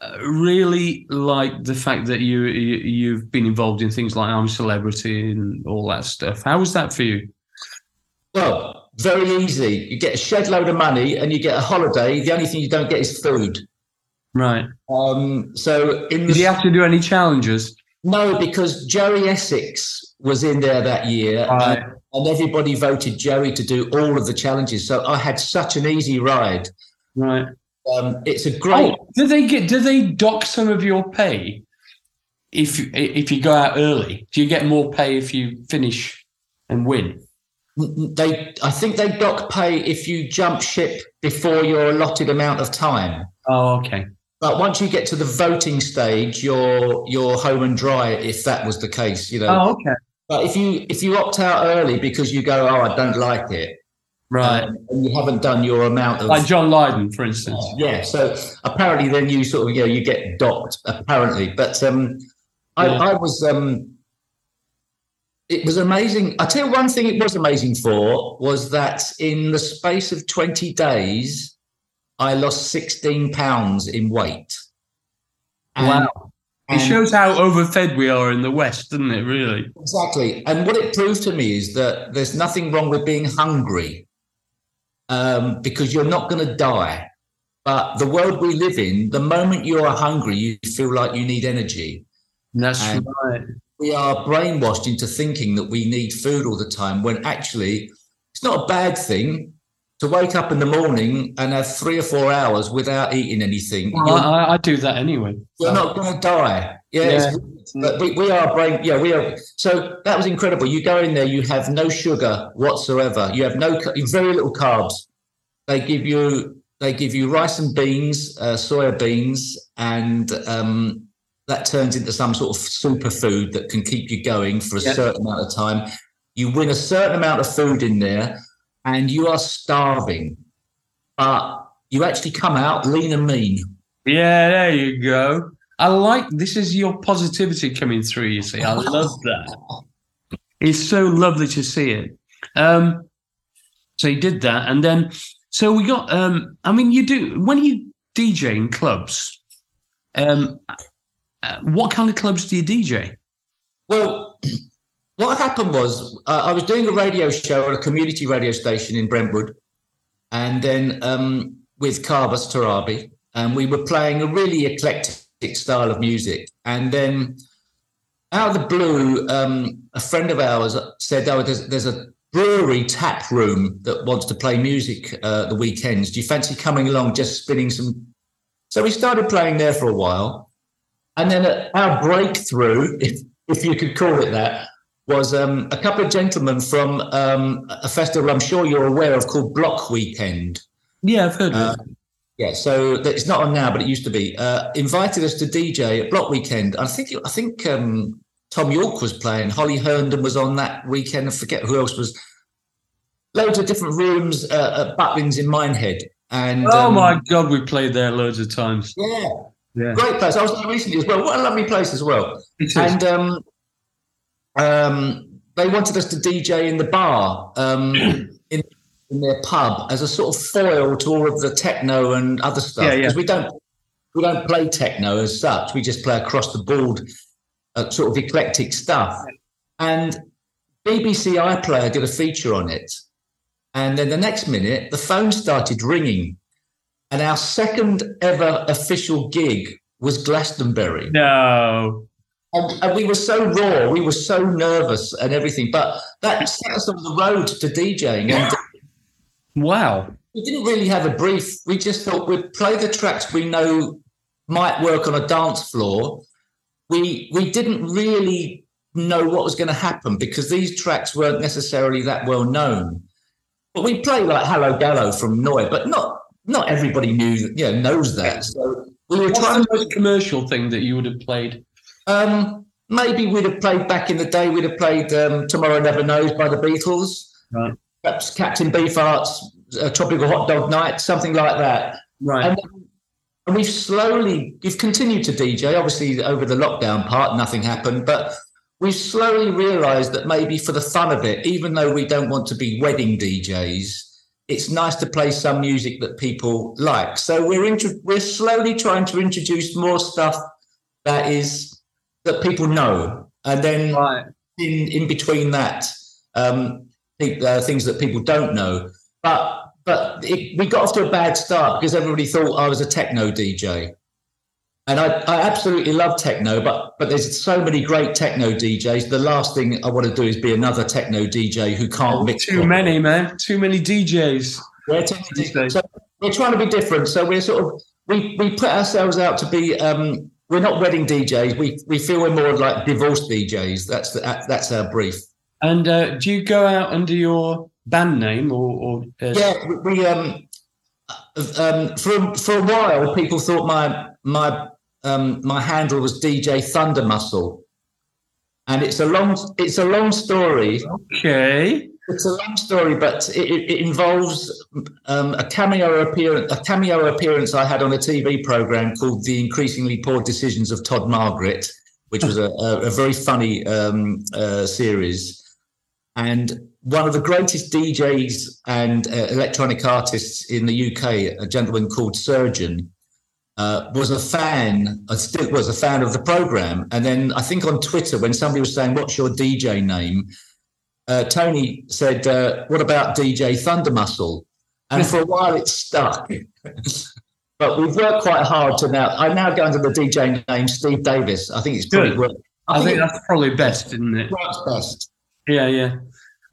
uh, really like the fact that you, you you've been involved in things like I'm a Celebrity and all that stuff. How was that for you? Well, very easy. You get a shed load of money and you get a holiday. The only thing you don't get is food. Right. Um, so in Did the you have to do any challenges? No, because Joey Essex was in there that year, Right. and, and everybody voted Joey to do all of the challenges. So I had such an easy ride. Right. Um, it's a great. Oh, do they get? Do they dock some of your pay if if you go out early? Do you get more pay if you finish and win? They, I think they dock pay if you jump ship before your allotted amount of time. Oh, okay. But once you get to the voting stage, you're you're home and dry. If that was the case, you know. Oh, okay. But if you if you opt out early because you go, oh, I don't like it, Right. um, and you haven't done your amount of like John Lydon, for instance. Yeah, so apparently then you sort of you know you get docked apparently, but um, I, I was um, it was amazing. I tell you one thing, it was amazing for was that in the space of twenty days, I lost sixteen pounds in weight. And- Wow. It shows how overfed we are in the West, doesn't it? Really. Exactly. And what it proved to me is that there's nothing wrong with being hungry um, because you're not going to die. But the world we live in, the moment you are hungry, you feel like you need energy. That's And- right. We are brainwashed into thinking that we need food all the time when actually it's not a bad thing to wake up in the morning and have three or four hours without eating anything. Well, I, I do that anyway. you're not going to die. Yeah, but we, we are brain. Yeah, we are. So that was incredible. You go in there, you have no sugar whatsoever. You have no, very little carbs. They give you, they give you rice and beans, uh, soya beans, and um, that turns into some sort of superfood that can keep you going for a Yeah. certain amount of time. You win a certain amount of food in there, and you are starving, but you actually come out lean and mean. Yeah, there you go. I like this is your positivity coming through, you see. I love that. It's so lovely to see it. Um so you did that and then so we got um I mean you do when you DJ in clubs, um uh, what kind of clubs do you DJ? Well, what happened was uh, I was doing a radio show at a community radio station in Brentwood, and then um, with Kavus Torabi, and we were playing a really eclectic style of music. And then out of the blue, um, a friend of ours said, "Oh, there's, there's a brewery tap room that wants to play music uh, the weekends. Do you fancy coming along, just spinning some?" So we started playing there for a while, and then our breakthrough, if if you could call it that, was um, a couple of gentlemen from um, a festival I'm sure you're aware of called Bloc Weekend. Yeah, I've heard of Uh, it. Yeah, so it's not on now, but it used to be. Uh, invited us to DJ at Bloc Weekend. I think I think um, Thom Yorke was playing. Holly Herndon was on that weekend. I forget who else was. Loads of different rooms uh, at Butlins in Minehead. And Oh um, my god, we played there loads of times. yeah, Yeah. great place. I was there recently as well. What a lovely place as well. And um, um, they wanted us to DJ in the bar um, in in their pub as a sort of foil to all of the techno and other stuff. Yeah, yeah. Because we don't we don't play techno as such. We just play across the board, uh, sort of eclectic stuff. And BBC iPlayer did a feature on it, and then the next minute the phone started ringing, and our second ever official gig was Glastonbury. No. And, and we were so raw, we were so nervous and everything. But that set us on the road to DJing. And uh, Wow. we didn't really have a brief. We just thought we'd play the tracks we know might work on a dance floor. We we didn't really know what was going to happen because these tracks weren't necessarily that well known. But we play like Hallogallo from Neu, but not not everybody knew you know knows that. So we were What's trying the most commercial thing that you would have played? Um, maybe we'd have played back in the day. We'd have played um, "Tomorrow Never Knows" by the Beatles. Right. Perhaps Captain Beefheart's uh, "Tropical Hot Dog Night," something like that. Right. And, and we've slowly, we've continued to DJ. Obviously, over the lockdown part, nothing happened, but we've slowly realised that maybe for the fun of it, even though we don't want to be wedding DJs, it's nice to play some music that people like. So we're intro- we're slowly trying to introduce more stuff that is that people know, and then right. in in between that, um, uh, things that people don't know. But but it, we got off to a bad start because everybody thought I was a techno DJ, and I, I absolutely love techno. But but there's so many great techno DJs. The last thing I want to do is be another techno DJ who can't mix. Too many, man. Too many DJs. We're, techno. So we're trying to be different. So we're sort of we we put ourselves out to be. Um, we're not wedding DJs. We we feel we're more like divorce DJs. That's the, that's our brief. And uh, do you go out under your band name or? or uh, Yeah, we, we um, um, for for a while, people thought my my um, my handle was DJ Thunder Muscle, and it's a long it's a long story. Okay. It's a long story, but it, it involves um, a cameo appearance a cameo appearance I had on a TV program called The Increasingly Poor Decisions of Todd Margaret, which was a, a, a very funny um, uh, series. And one of the greatest DJs and uh, electronic artists in the UK, a gentleman called Surgeon, uh, was a fan, uh, still was a fan of the program. And then I think on Twitter, when somebody was saying, "What's your DJ name?" Uh, Tony said, uh, "What about DJ Thunder Muscle?" And for a while, it stuck. but we've worked quite hard to now. I now go under the DJ name Steve Davis. I think it's probably Good. worked. I, think it that's probably best, isn't it? works best. Yeah, yeah.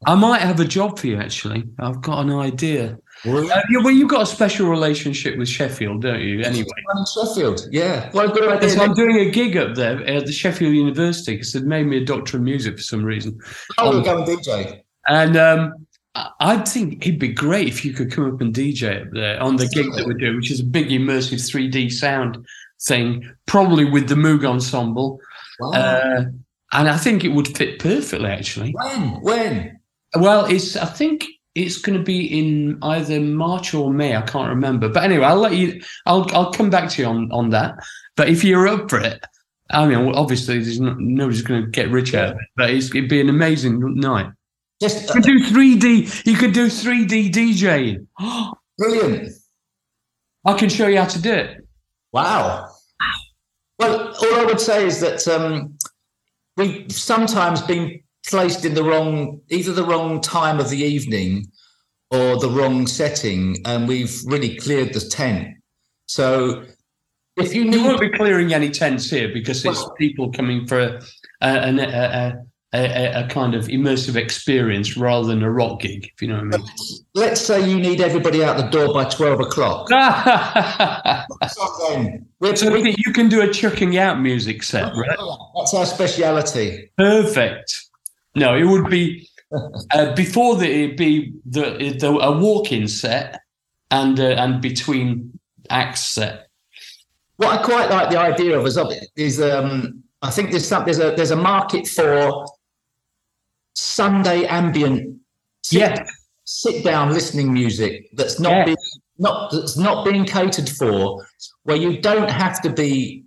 I might have a job for you actually. I've got an idea. Well, Uh, well, you've got a special relationship with Sheffield, don't you? Anyway, in Sheffield, yeah. Well, good idea. so I'm doing a gig up there at the Sheffield University because they've made me a doctor of music for some reason. Oh, we'll go and DJ. And um, I I think it'd be great if you could come up and DJ up there on the gig that we're doing, which is a big immersive 3D sound thing, probably with the Moog Ensemble. Wow. Uh, and I think it would fit perfectly, actually. when? When? Well, it's I think it's going to be in either March or May. I can't remember. But anyway, I'll let you. I'll I'll come back to you on on that. But if you're up for it, I mean, well, obviously, there's no, nobody's going to get rich out of it. But it's, it'd be an amazing night. Just You could do 3D. You could do 3D DJing. brilliant. I can show you how to do it. Wow. Well, all I would say is that um, we've sometimes been placed in the wrong, either the wrong time of the evening or the wrong setting, and we've really cleared the tent. So if you You need won't be clearing any tents here because it's Well- people coming for a, a, a, a, a, a kind of immersive experience rather than a rock gig, if you know what I mean. let's say you need everybody out the door by 12 o'clock. So we, you can do a chucking out music set, right? that's our speciality. Perfect. No, it would be uh, before the it'd be the, the a walk-in set and uh, and between acts set. What I quite like the idea of is, is um, I think there's some, there's a there's a market for Sunday ambient sit, Yeah. sit down listening music that's not Yeah. being not that's not being catered for, where you don't have to be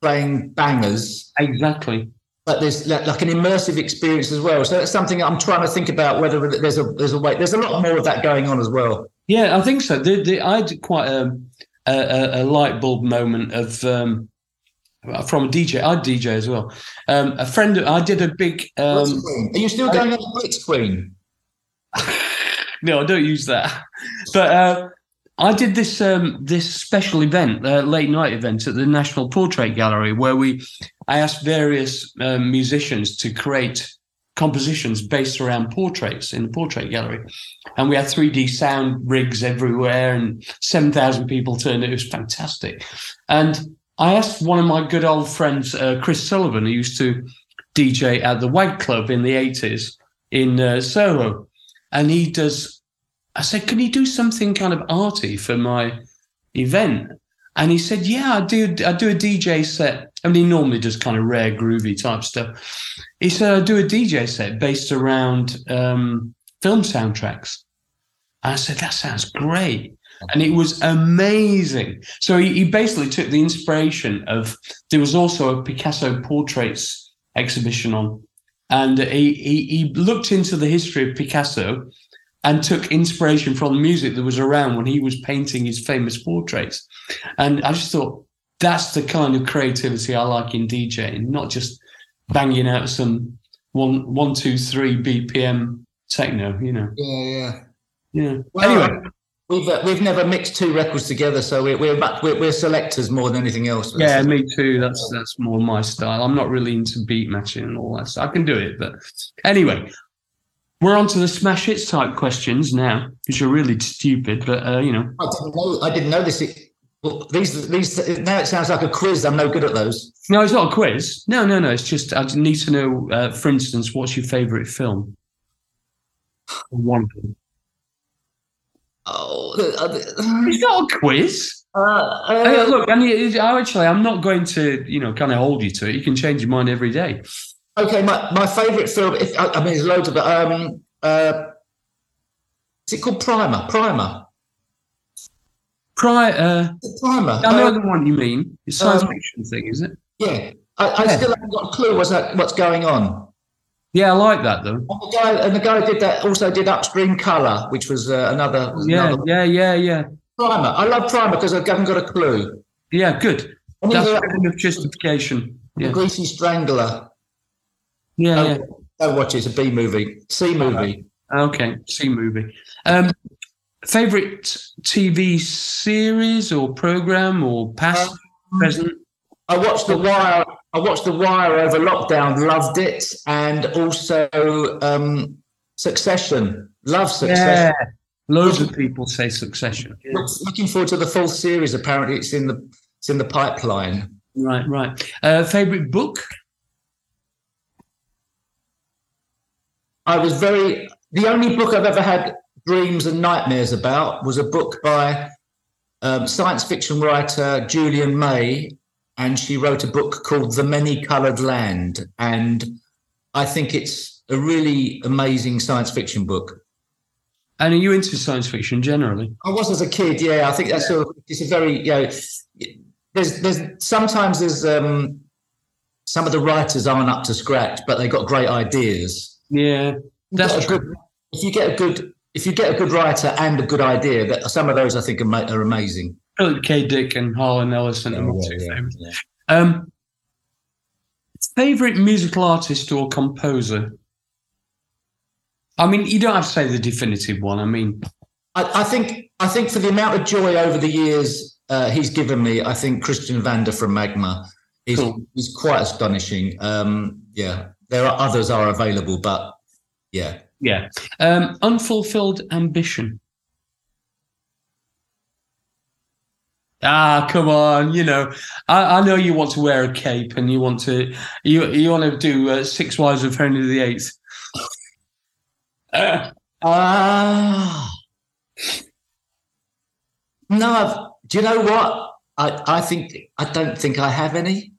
playing bangers. Exactly. But there's like, an immersive experience as well. So that's something I'm trying to think about whether there's a there's a way. There's a lot more of that going on as well. Yeah, I think so. The, the, I had quite a, a, a light bulb moment of um, from a DJ. I DJ as well. Um, a friend. I did a big. Um, Are you still going I, on Blitz Queen? no, I don't use that. But uh, I did this um, this special event, uh, late night event at the National Portrait Gallery, where we I asked various um, musicians to create compositions based around portraits in the portrait gallery, and we had 3D sound rigs everywhere, and seven thousand people turned. It was fantastic, and I asked one of my good old friends, uh, Chris Sullivan, who used to DJ at the Wag Club in the eighties in uh, Soho, and he does I said, can you do something kind of arty for my event? And he said, yeah, I do. I do a DJ set. I mean, he normally does kind of rare, groovy type stuff. He said, I do a DJ set based around um, film soundtracks. And I said, that sounds great. And it was amazing. So he, he basically took the inspiration of, there was also a Picasso portraits exhibition on. And he, he, he looked into the history of Picasso and took inspiration from the music that was around when he was painting his famous portraits. And I just thought that's the kind of creativity I like in DJing, not just banging out some one one two three BPM techno, you know. Yeah, yeah, yeah. Well, anyway. We've, uh, we've never mixed two records together, so we're, we're we're, we're selectors more than anything else. Yeah, me too. That's that's more my style. I'm not really into beat matching and all that. So I can do it, but anyway, we're on to the smash hits type questions now, which are really stupid, but uh, you know. I didn't know. I didn't know this. well, these these now it sounds like a quiz. I'm no good at those. No, it's not a quiz. No, no, no. It's just I need to know. Uh, for instance, what's your favourite film? One. Oh, it's not a quiz. Uh, uh, hey, look, and actually, I'm not going to, you know, kind of hold you to it. You can change your mind every day. Okay, my, my favourite film. If, I, mean, there's loads of it. Um, uh, is it called Primer? Primer. Pri- uh, Primer. I know uh, the one you mean. It's science um, fiction thing, is it? Yeah. I, I yeah. still haven't got a clue what's that, what's going on. Yeah, I like that though. And the guy, and the guy who did that also did Upstream Color, which was uh, another. Yeah, another yeah, yeah, yeah. Primer. I love Primer because I haven't got a clue. Yeah, good. That's kind of justification. Yeah. Greasy Strangler. Yeah, don't, yeah. Don't watch it. It's a B movie, C movie. Okay, C movie. Um, favorite TV series or program or past, um, present? I watched The Wire. I watched The Wire over lockdown. Loved it, and also um, Succession. Love Succession. Yeah. Loads of people say Succession. Looking forward to the full series. Apparently, it's in the it's in the pipeline. Right, right. Uh, favorite book? I was very the only book I've ever had dreams and nightmares about was a book by um, science fiction writer Julian May, and she wrote a book called The Many Colored Land, and I think it's a really amazing science fiction book. And are you into science fiction generally? I was as a kid, yeah. I think that's a, it's a very you know. There's there's sometimes there's um, some of the writers aren't up to scratch, but they got great ideas yeah, that's true. Good, if you get a good if you get a good writer and a good idea, that some of those I think are, are amazing. Philip K. Dick and Harlan Ellison are yeah, yeah, yeah. Um, favorite musical artist or composer? I mean, you don't have to say the definitive one. I mean, I, I think I think for the amount of joy over the years uh, he's given me, I think Christian Vander from Magma is cool. is quite astonishing. Um, yeah, there are others are available, but yeah, yeah. Um, unfulfilled ambition. Ah, come on! You know, I, I, know you want to wear a cape and you want to you you want to do uh, Six Wives of Henry the Eighth. Ah, uh, no. I've, do you know what? I I think I don't think I have any.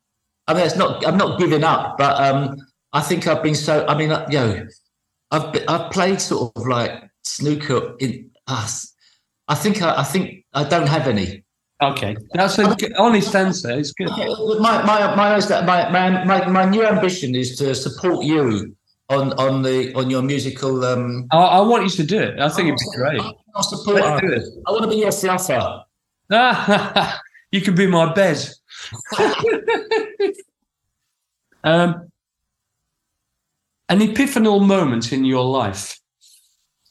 I mean, it's not. I'm not giving up, but um, I think I've been so. I mean, uh, you know, I've I've played sort of like snooker in us. I think I, I think I don't have any. Okay, that's an honest answer. It's good. My my my, my my my my new ambition is to support you on on the on your musical. Um, I, I want you to do it. I think it'd be great. I'll support. Let's do it. I want to be your fluffer. Ah, you can be my bed. um, an epiphanal moment in your life.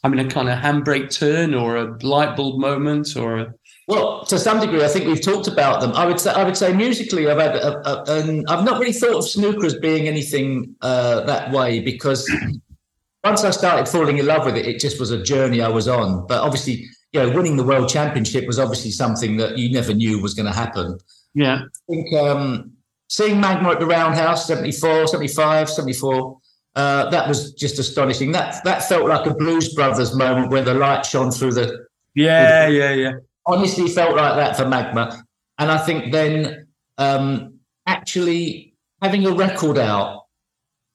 I mean, a kind of handbrake turn, or a light bulb moment, or a Well, to some degree, I think we've talked about them. I would say, I would say, musically, I've had, a, a, an, I've not really thought of snooker as being anything uh, that way because once I started falling in love with it, it just was a journey I was on. But obviously, you know, winning the world championship was obviously something that you never knew was going to happen. yeah. I think um, seeing Magma at the Roundhouse, 74, 75, 74, uh, that was just astonishing. That that felt like a Blues Brothers moment where the light shone through the Yeah, yeah, yeah. honestly felt like that for Magma. And I think then um, actually having a record out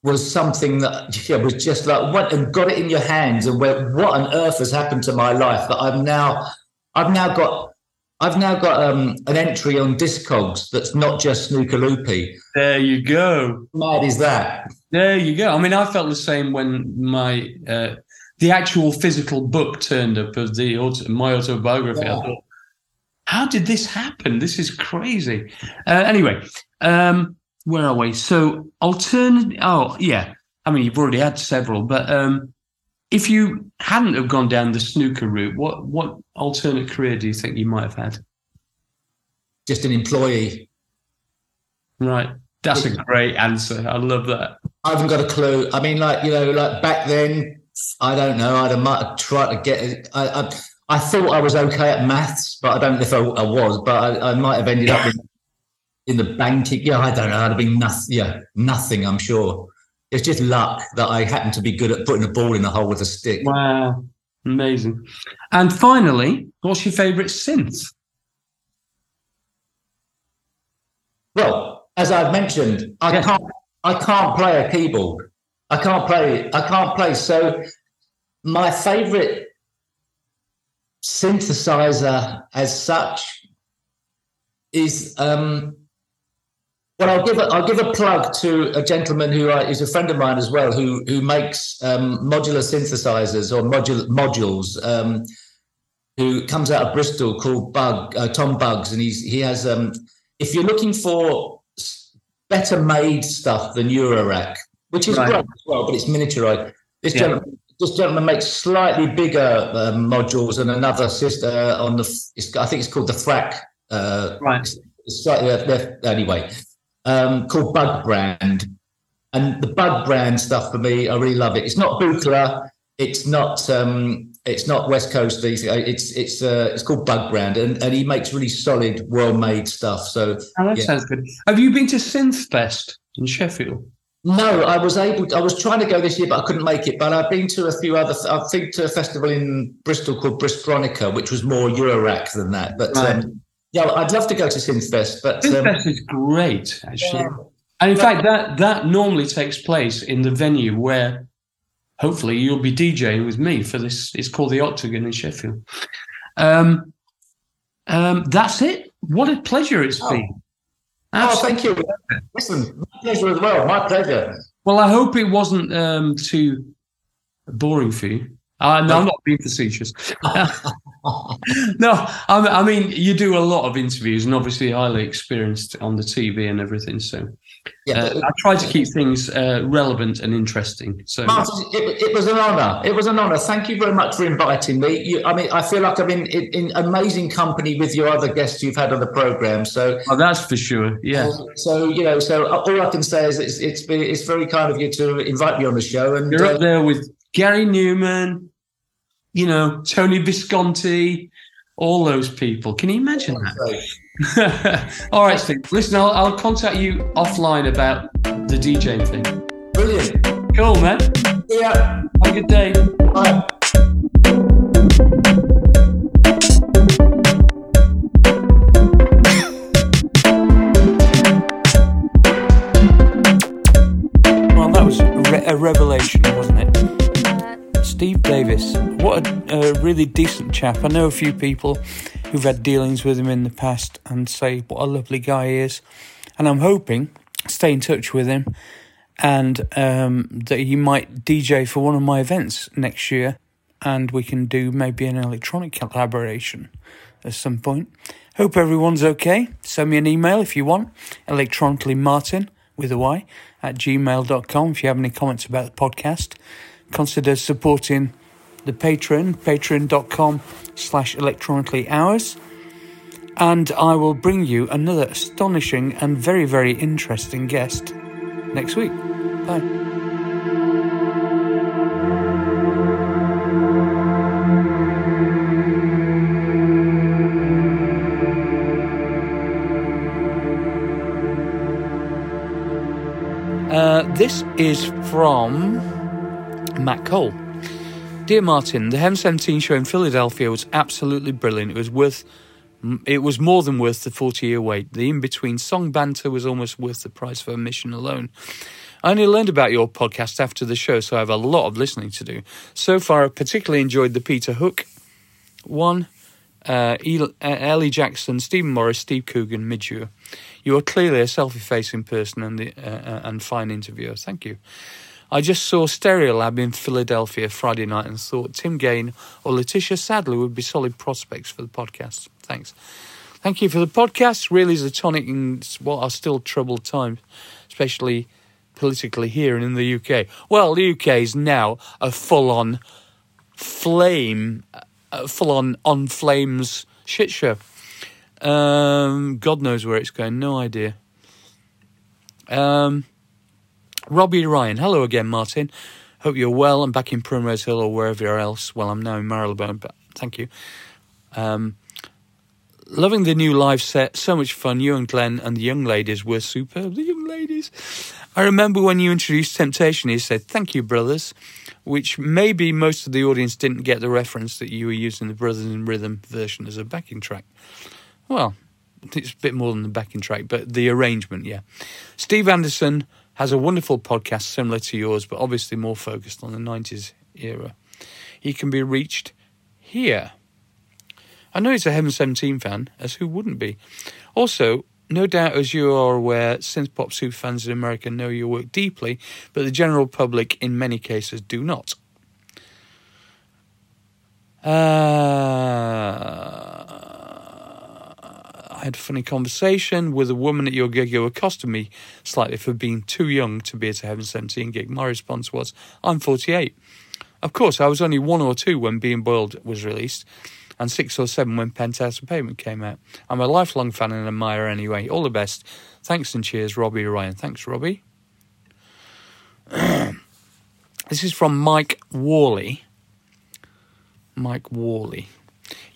was something that yeah, was just like went and got it in your hands and went, what on earth has happened to my life that I've now I've now got I've now got um, an entry on Discogs that's not just Snooker Loopy. There you go. How mad is that? There you go. I mean, I felt the same when my uh, the actual physical book turned up of the auto, my autobiography. I thought, how did this happen? This is crazy. Uh, anyway, um, where are we? So, alternate. Oh, yeah. I mean, you've already had several, but um, if you hadn't have gone down the snooker route, what what alternate career do you think you might have had? Just an employee. Right. That's a great answer. I love that. I haven't got a clue. I mean, like you know, like back then, I don't know. I'd have might have tried to get it. I, I, I thought I was okay at maths, but I don't know if I, I was. But I, I might have ended up in, in the banking. Yeah, I don't know. I'd have been nothing. Yeah, nothing. I'm sure. It's just luck that I happened to be good at putting a ball in the hole with a stick. Wow. Amazing. And finally, what's your favourite synth? Well, as I've mentioned, I Yeah. can't I can't play a keyboard. I can't play I can't play. So my favorite synthesizer as such is um well I'll give a, I'll give a plug to a gentleman who I, is a friend of mine as well who who makes um, modular synthesizers or module, modules um, who comes out of Bristol called Bug uh, Tom Bugs and he's he has um if you're looking for better made stuff than Eurorack, which is Right. great as well, but it's miniaturized. This Yeah. gentleman, this gentleman makes slightly bigger um, modules than another sister on the. It's, I think it's called the Frac. Uh, Right. it's- it's slightly left, left anyway. Um, called Bug Brand, and the Bug Brand stuff for me, I really love it. It's not Buchla. It's not. Um, it's not West Coast. It's it's it's, uh, it's called Bug Brand, and, and he makes really solid, well made stuff. So Oh, that Yeah. sounds good. Have you been to Synthfest in Sheffield? No, I was able. I was trying to go this year, but I couldn't make it. But I've been to a few other. I've been to a festival in Bristol called Bristronica, which was more Eurorack than that. But Right. um, yeah, I'd love to go to Synthfest. But um, Synthfest is great, actually. yeah, And in fact, that that normally takes place in the venue where hopefully you'll be DJing with me for this. It's called the Octagon in Sheffield. Um, um, that's it. What a pleasure it's Oh. been. oh, thank you. Listen, my pleasure as well. My pleasure. Well, I hope it wasn't um, too boring for you. Uh, no, I'm not being facetious. no, I, I mean you do a lot of interviews, and obviously highly experienced on the TV and everything. So Yeah, uh, I try to keep things uh, relevant and interesting. So Martyn, it, it was an honour. It was an honour. Thank you very much for inviting me. You, I mean, I feel like I'm in, in, in amazing company with your other guests you've had on the program. So oh, that's for sure. Yeah, So you know, so all I can say is it's it's been, it's very kind of you to invite me on the show, and you're uh, up there with Gary Numan. You know Tony Visconti, all those people. Can you imagine that? all right, Steve. Listen, I'll, I'll contact you offline about the DJing thing. brilliant. Cool, man. Yeah. Have a good day. Bye. Well, that was a, re- a revelation, wasn't it? Uh, Steve Davis, what a, a really decent chap. I know a few people who've had dealings with him in the past and say what a lovely guy he is. And I'm hoping stay in touch with him and um, that he might DJ for one of my events next year and we can do maybe an electronic collaboration at some point. Hope everyone's okay. Send me an email if you want, electronically martyn with a Y at gmail.com if you have any comments about the podcast. Consider supporting the patron Patreon, patreon.com slash electronically yours. And I will bring you another astonishing and very, very interesting guest next week. Bye. Uh, this is from Matt Cole. Dear Martyn, the Heaven 17 show in Philadelphia was absolutely brilliant. It was worth, it was more than worth the 40 year wait. The in between song banter was almost worth the price for admission alone. I only learned about your podcast after the show, so I have a lot of listening to do. So far, I've particularly enjoyed the Peter Hook one, uh, Elly Jackson, Stephen Morris, Steve Coogan, Midge you are clearly a self-effacing person and, the, uh, uh, and fine interviewer. Thank you. I just saw Stereolab in Philadelphia Friday night and thought Tim Gane or Laetitia Sadier would be solid prospects for the podcast. Thanks. Thank you for the podcast. Really is a tonic in what are still troubled times, especially politically here and in the UK. Well, the UK is now a full-on flame, full-on on flames shit show. Um, God knows where it's going. No idea. Um, Robbie Ryan. Hello again, Martyn. Hope you're well and back in Primrose Hill or wherever you are else. Well, I'm now in Marylebone, but thank you. Um, loving the new live set. So much fun. You and Glenn and the young ladies were superb. The young ladies. I remember when you introduced Temptation, you said, Thank you, brothers, which maybe most of the audience didn't get the reference that you were using the Brothers in Rhythm version as a backing track. Well, it's a bit more than the backing track, but the arrangement, yeah. Steve Anderson has a wonderful podcast similar to yours, but obviously more focused on the 90s era. He can be reached here. I know he's a Heaven 17 fan, as who wouldn't be? Also, no doubt, as you are aware, synth pop super fans in America know your work deeply, but the general public, in many cases, do not. Uh, I had a funny conversation with a woman at your gig who accosted me slightly for being too young to be at a Heaven 17 gig. My response was, I'm 48. Of course, I was only one or two when Being Boiled was released, and six or seven when Penthouse and Pavement came out. I'm a lifelong fan and admirer anyway. All the best. Thanks and cheers, Robbie Ryan. Thanks, Robbie. this is from Mike Worley. Mike Worley.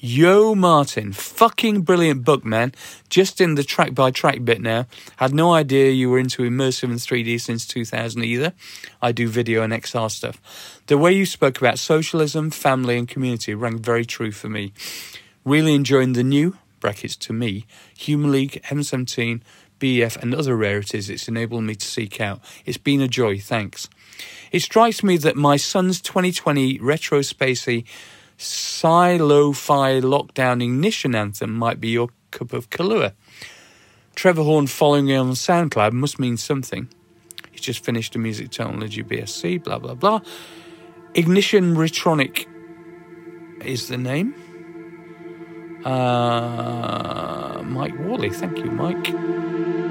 Yo Martyn, fucking brilliant book, man. Just in the track by track bit now. Had no idea you were into immersive and 3D since 2000 either. I do video and XR stuff. The way you spoke about socialism, family, and community rang very true for me. Really enjoying the new, brackets to me, Human League, M17, BF, and other rarities it's enabled me to seek out. It's been a joy, thanks. It strikes me that my son's 2020 retro spacey sci-lo-fi lockdown ignition anthem might be your cup of Kahlua. Trevor Horn following on SoundCloud must mean something. He's just finished a music technology BSc, blah blah blah. Ignition Retronic is the name. Uh, Mike Worley, thank you, Mike.